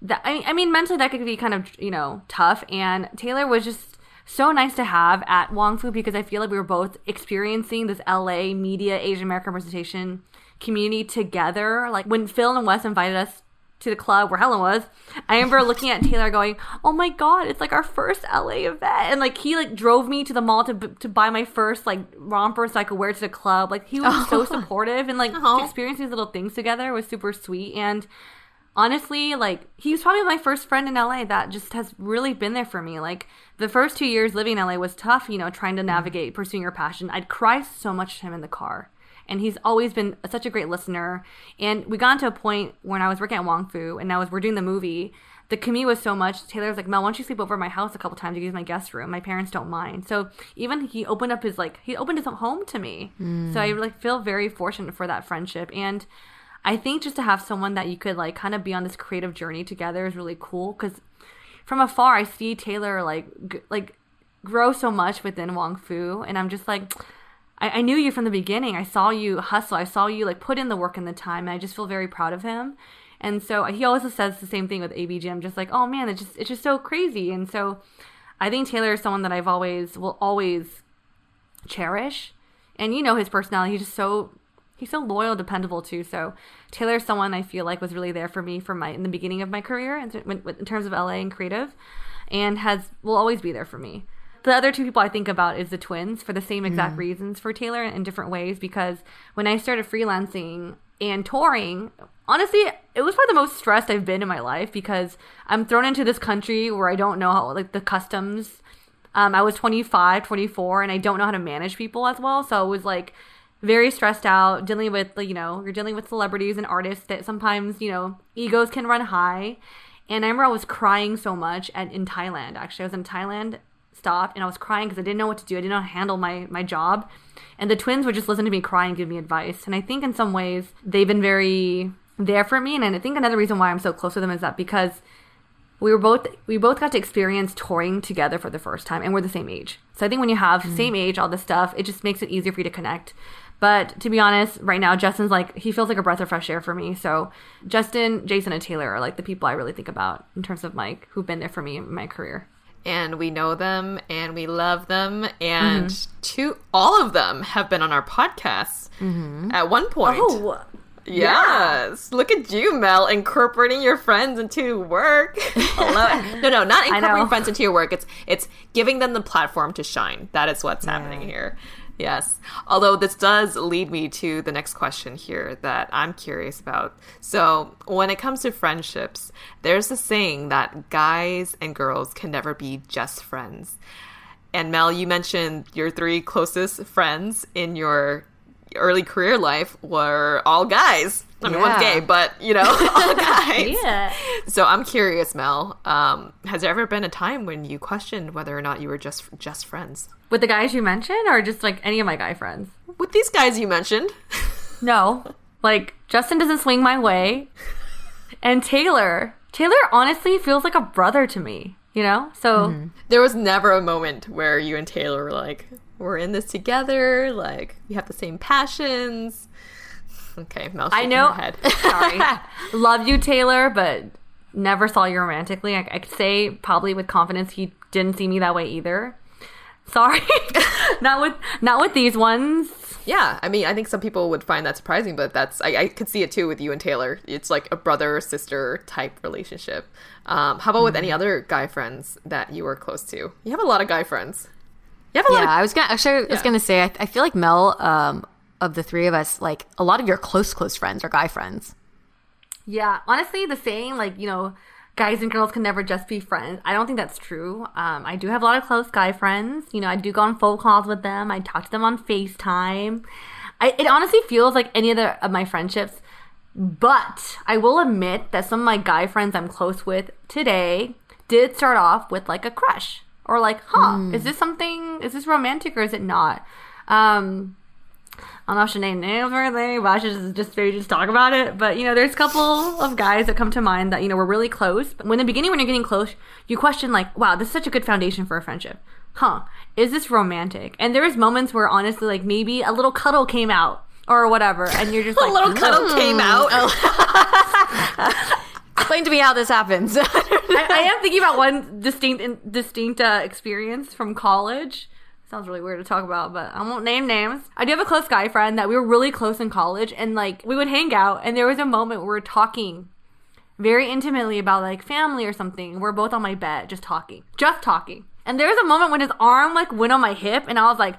that I, I mean, mentally that could be kind of you know tough. And Taylor was just so nice to have at Wong Fu because I feel like we were both experiencing this LA media Asian American representation community together. Like when Phil and Wes invited us to the club where Helen was, I remember looking at Taylor going, "Oh my god, it's like our first LA event!" And like he like drove me to the mall to to buy my first like romper so I could wear it to the club. Like he was oh. so supportive and like oh. to experience these little things together was super sweet. And honestly, like he was probably my first friend in LA that just has really been there for me. Like the first two years living in LA was tough, you know, trying to navigate pursuing your passion. I'd cry so much to him in the car. And he's always been such a great listener. And we got to a point when I was working at Wong Fu and I was we're doing the movie. The commute was so much. Taylor was like, Mel, why don't you sleep over at my house a couple times to use my guest room? My parents don't mind. So even he opened up his like he opened his home to me. Mm. So I like feel very fortunate for that friendship. And I think just to have someone that you could like kind of be on this creative journey together is really cool because from afar I see Taylor like g- like grow so much within Wong Fu, and I'm just like. I, I knew you from the beginning. I saw you hustle. I saw you like put in the work and the time. And I just feel very proud of him. And so uh, he also says the same thing with ABG, just like, oh man, it's just it's just so crazy. And so I think Taylor is someone that I've always will always cherish. And you know his personality, he's just so he's so loyal, dependable too. So Taylor's someone I feel like was really there for me from my in the beginning of my career in, in terms of LA and creative, and has will always be there for me. The other two people I think about is the twins for the same exact mm. reasons for Taylor in different ways because when I started freelancing and touring, honestly, it was probably the most stressed I've been in my life because I'm thrown into this country where I don't know how like the customs. Um, I was 25, 24, and I don't know how to manage people as well. So it was like very stressed out, dealing with, you know, you're dealing with celebrities and artists that sometimes, you know, egos can run high. And I remember I was crying so much at, in Thailand. Actually, I was in Thailand, stopped, and I was crying because I didn't know what to do. I didn't know how to handle my, my job. And the twins would just listen to me cry and give me advice. And I think in some ways they've been very there for me. And I think another reason why I'm so close to them is that because we were both we both got to experience touring together for the first time and we're the same age so i think when you have mm. same age all this stuff it just makes it easier for you to connect but to be honest, right now Justin's like he feels like a breath of fresh air for me. So Justin, Jason, and Taylor are like the people I really think about in terms of like who've been there for me in my career. And we know them and we love them. And mm-hmm. two all of them have been on our podcast mm-hmm. at one point. Oh Yes. Yeah. Look at you, Mel, incorporating your friends into work. no, no, not incorporating friends into your work. It's it's giving them the platform to shine. That is what's yeah. happening here. Yes. Although this does lead me to the next question here that I'm curious about. So, when it comes to friendships, there's a saying that guys and girls can never be just friends. And Mel, you mentioned your three closest friends in your early career life were all guys. I mean, one's gay, but you know, all guys. Yeah. So I'm curious, Mel. Um, has there ever been a time when you questioned whether or not you were just just friends With the guys you mentioned, or just like any of my guy friends? with these guys you mentioned? No. Like, Justin doesn't swing my way. And Taylor. Taylor honestly feels like a brother to me, you know? So, There was never a moment where you and Taylor were like, "We're in this together." Like we have the same passions. Okay, Mel. I know. Sorry. Love you, Taylor, but never saw you romantically. I, I could say probably with confidence he didn't see me that way either. Sorry. not with not with these ones. Yeah, I mean, I think some people would find that surprising, but that's I, I could see it too with you and Taylor. It's like a brother sister type relationship. Um, how about with any other guy friends that you were close to? You have a lot of guy friends. You have a lot. Yeah, Of, I was gonna actually I was Yeah. gonna say I, I feel like Mel, um, of the three of us, like a lot of your close close friends are guy friends. Yeah, honestly, the saying like you know, guys and girls can never just be friends. I don't think that's true. Um, I do have a lot of close guy friends. You know, I do go on phone calls with them. I talk to them on Facetime. I, it honestly feels like any other of my friendships. But I will admit that some of my guy friends I'm close with today did start off with like a crush or like, huh, is this something? Is this romantic or is it not? Um, I don't know if I should name names or anything, but I should just, just maybe just talk about it. But you know, there's a couple of guys that come to mind that you know were really close. But when in the beginning, when you're getting close, you question like, "Wow, this is such a good foundation for a friendship." Huh? Is this romantic? And there was moments where honestly, like maybe a little cuddle came out or whatever, and you're just like, a little cuddle came out. Explain to me how this happens. I, I am thinking about one distinct distinct uh, experience from college. Sounds really weird to talk about, but I won't name names. I do have a close guy friend that we were really close in college, and like we would hang out, and there was a moment where we were talking very intimately about like family or something. We're both on my bed, just talking, just talking. And there was a moment when his arm like went on my hip, and I was like,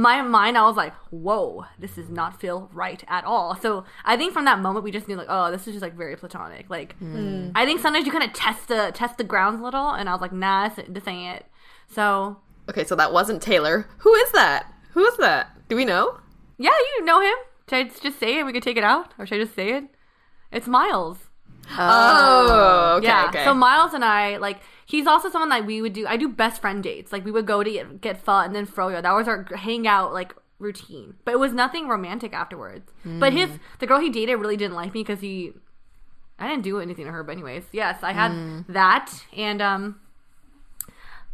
my mind, I was like, whoa, this does not feel right at all. So I think from that moment, we just knew like, oh, this is just like very platonic. Like, hmm. I think sometimes you kind of test the test the grounds a little, and I was like, nah, this, this ain't it. So okay, so that wasn't Taylor. Who is that? Who is that? Do we know? yeah, you know him. Should I just say it? We could take it out, or should I just say it? It's Miles. Oh, okay, yeah. okay. So Miles and I, like, he's also someone that we would do. I do best friend dates. Like, we would go to get, get pho and then froyo. That was our hangout like routine. But it was nothing romantic afterwards. But his the girl he dated really didn't like me because he. I didn't do anything to her, but anyways, yes, I had that, and um,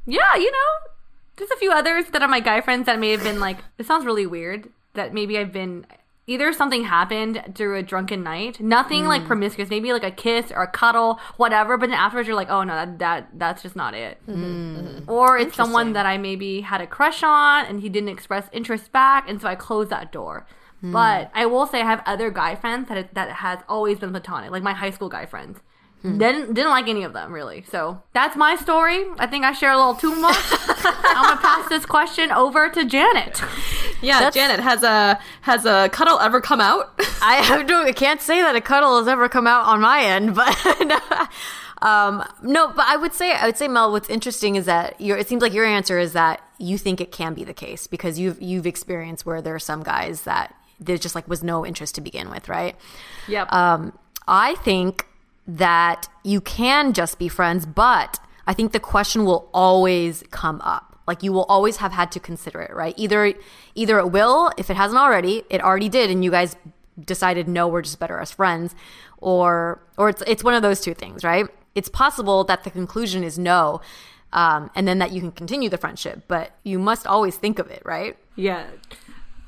yeah, you know, there's a few others that are my guy friends that may have been like. It sounds really weird that maybe I've been either something happened through a drunken night, nothing like mm. promiscuous, maybe like a kiss or a cuddle, whatever. But then afterwards, you're like, oh no, that that that's just not it. Mm-hmm. Mm-hmm. Mm-hmm. Or it's someone that I maybe had a crush on and he didn't express interest back, and so I closed that door. Mm. But I will say I have other guy friends that that has always been platonic, like my high school guy friends. Hmm. Didn't didn't like any of them really. So that's my story. I think I share a little too much. I'm gonna pass this question over to Janet. Yeah, Janet has a has a cuddle ever come out? I have no, I can't say that a cuddle has ever come out on my end, but um, no. But I would say I would say Mel. What's interesting is that your it seems like your answer is that you think it can be the case because you've you've experienced where there are some guys that there just like was no interest to begin with, right? Yep. Um, I think that you can just be friends, but I think the question will always come up. Like you will always have had to consider it, right? Either either it will, if it hasn't already, it already did, and you guys decided no, we're just better as friends, or or it's it's one of those two things, right? It's possible that the conclusion is no, um, and then that you can continue the friendship, but you must always think of it, right? yeah,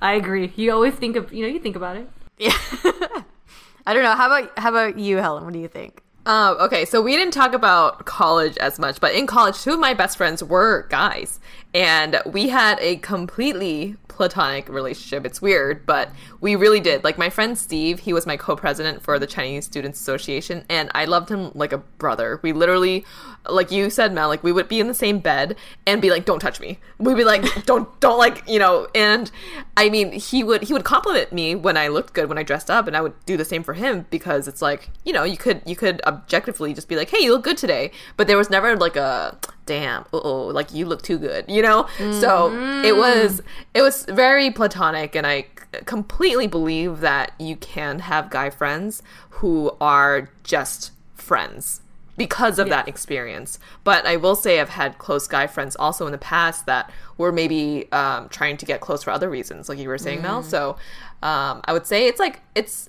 I agree. You always think of you know you think about it. Yeah, I don't know. How about how about you, Helen? What do you think? Um, okay, so we didn't talk about college as much, but in college, two of my best friends were guys, and we had a completely platonic relationship. It's weird, but we really did. Like my friend Steve, he was my co-president for the Chinese Students Association, and I loved him like a brother. We literally, like you said, Mel, like we would be in the same bed and be like, "Don't touch me." We'd be like, "Don't, don't like," you know. And I mean, he would he would compliment me when I looked good when I dressed up, and I would do the same for him because it's like, you know, you could you could objectively just be like, "Hey, you look good today," but there was never like a damn, oh, like you look too good, you know? So it was it was very platonic and I c- completely believe that you can have guy friends who are just friends because of that experience. But I will say I've had close guy friends also in the past that were maybe um, trying to get close for other reasons, like you were saying, Mel. So um, I would say it's like it's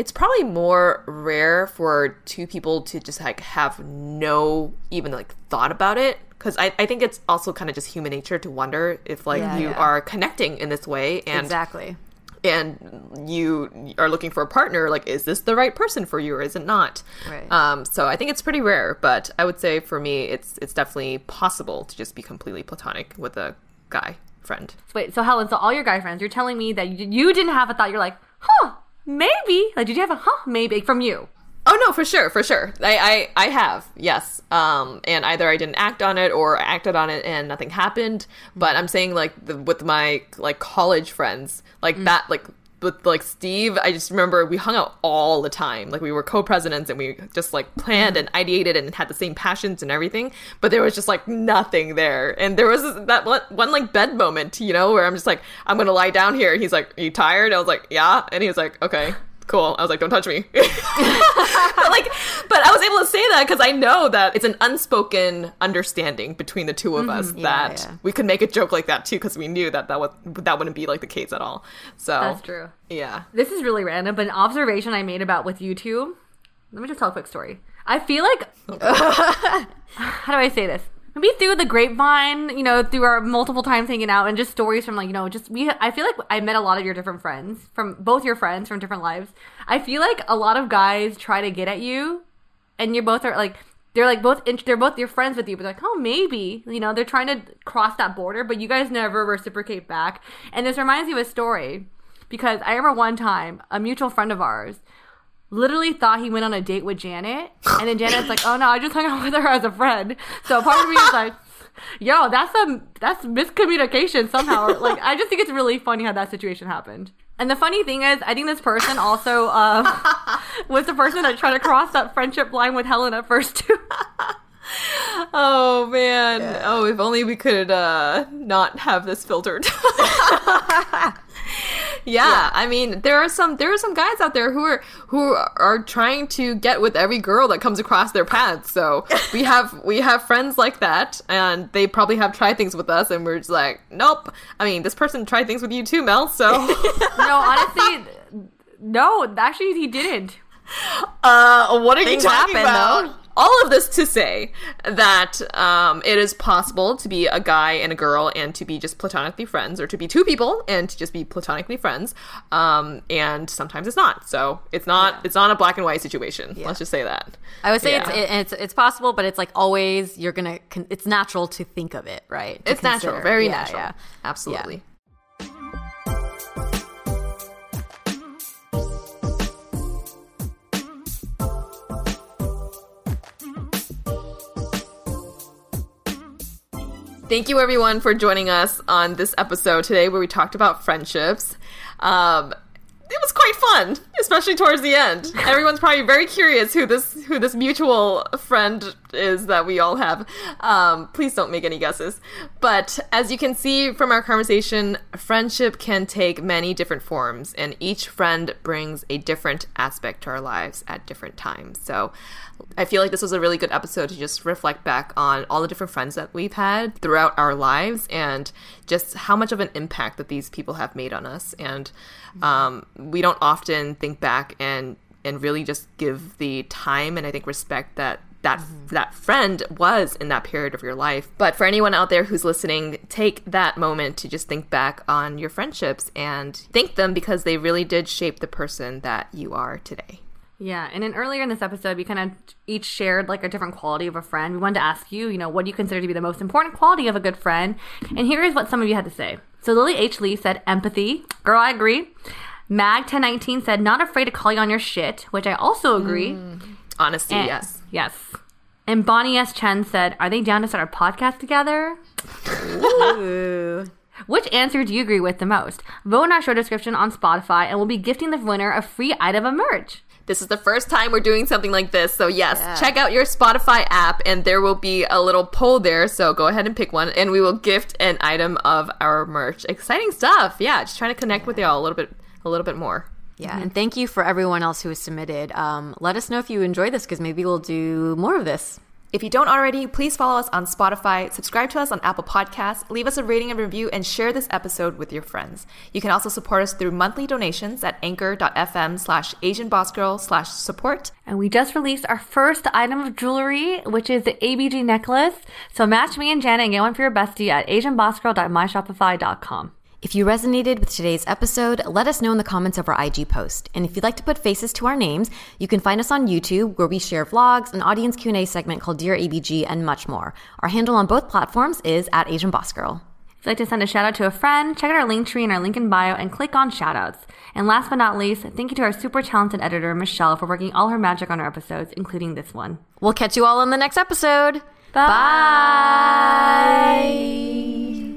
it's probably more rare for two people to just like have no even like thought about it because I, I think it's also kind of just human nature to wonder if like Yeah, you yeah. are connecting in this way and exactly. and you are looking for a partner like is this the right person for you or is it not Right. um so i think it's pretty rare but i would say for me it's it's definitely possible to just be completely platonic with a guy friend Wait, so Helen, so all your guy friends, you're telling me that you, you didn't have a thought. You're like, huh, maybe. Like, did you have a huh, maybe from you? Oh no, for sure, for sure. I, I I have yes. Um, and either I didn't act on it or I acted on it and nothing happened. But I'm saying like the, with my like college friends, like that, like with like Steve, I just remember we hung out all the time. Like we were co-presidents and we just like planned and ideated and had the same passions and everything. But there was just like nothing there. And there was that one, one like bed moment, you know, where I'm just like, I'm gonna lie down here. And he's like, Are you tired? I was like, Yeah. And he was like, Okay. Cool. I was like, don't touch me. but like, but I was able to say that because I know that it's an unspoken understanding between the two of mm-hmm. us that yeah. we could make a joke like that too because we knew that that would that wouldn't be like the case at all. So That's true. Yeah. This is really random, but an observation I made about with you two. Let me just tell a quick story. I feel like how do I say this? Maybe through the grapevine, you know, through our multiple times hanging out and just stories from like, you know, just we I feel like I met a lot of your different friends from both your friends from different lives. I feel like a lot of guys try to get at you and you both are like they're like both int- they're both your friends with you but they're like oh maybe you know they're trying to cross that border but you guys never reciprocate back and this reminds me of a story because i remember one time a mutual friend of ours literally thought he went on a date with janet and then janet's like oh no i just hung out with her as a friend. So part of me is like yo that's a that's miscommunication somehow. Like i just think it's really funny how that situation happened. And the funny thing is i think this person also uh, was the person that tried to cross that friendship line with helen at first too. Oh man. Oh, if only we could uh not have this filtered. yeah, I mean, there are some there are some guys out there who are who are trying to get with every girl that comes across their path. So we have we have friends like that, and they probably have tried things with us, and we're just like, nope. I mean, this person tried things with you too, Mel. So no honestly no actually he didn't Uh, what are Things you talking happen, about? though. All of this to say that um, it is possible to be a guy and a girl and to be just platonically friends, or to be two people and to just be platonically friends. Um, and sometimes it's not. So it's not. It's not a black and white situation. Let's just say that. I would say Yeah. it's it, it's it's possible, but it's like always you're gonna. Con- it's natural to think of it, right? To It's natural, very Yeah, natural. Yeah. Absolutely. Thank you, everyone, for joining us on this episode today where we talked about friendships. Um, it was quite fun, especially towards the end. Everyone's probably very curious who this who this mutual friend is that we all have. Um, please don't make any guesses. But as you can see from our conversation, friendship can take many different forms, and each friend brings a different aspect to our lives at different times. So I feel like this was a really good episode to just reflect back on all the different friends that we've had throughout our lives and just how much of an impact that these people have made on us. And um, we don't often think back and and really just give the time and I think respect that that that friend was in that period of your life. But for anyone out there who's listening, take that moment to just think back on your friendships and thank them because they really did shape the person that you are today. Yeah, and then earlier in this episode, we kind of each shared like a different quality of a friend. We wanted to ask you, you know, what do you consider to be the most important quality of a good friend? And here is what some of you had to say. So Lily H. Lee said empathy. Girl, I agree. Mag 1019 said not afraid to call you on your shit, which I also agree. Mm. Honesty, And- yes. Yes. And Bonnie S. Chen said, Are they down to start a podcast together? Which answer do you agree with the most? Vote in our show description on Spotify, and we'll be gifting the winner a free item of merch. This is the first time we're doing something like this. So, yes, check out your Spotify app and there will be a little poll there. So, go ahead and pick one and we will gift an item of our merch. Exciting stuff. Yeah, just trying to connect with y'all a little bit a little bit more. Yeah, and thank you for everyone else who has submitted. Um, let us know if you enjoy this because maybe we'll do more of this. If you don't already, please follow us on Spotify, subscribe to us on Apple Podcasts, leave us a rating and review, and share this episode with your friends. You can also support us through monthly donations at anchor.fm slash asianbossgirl slash support. And we just released our first item of jewelry, which is the ABG necklace. So match me and Janet and get one for your bestie at asianbossgirl.myshopify.com. If you resonated with today's episode, let us know in the comments of our IG post. And if you'd like to put faces to our names, you can find us on YouTube where we share vlogs, an audience Q&A segment called Dear ABG, and much more. Our handle on both platforms is at Asian Boss Girl. If you'd like to send a shout out to a friend, check out our link tree in our link in bio and click on shoutouts. And last but not least, thank you to our super talented editor, Michelle, for working all her magic on our episodes, including this one. We'll catch you all in the next episode. Bye. Bye.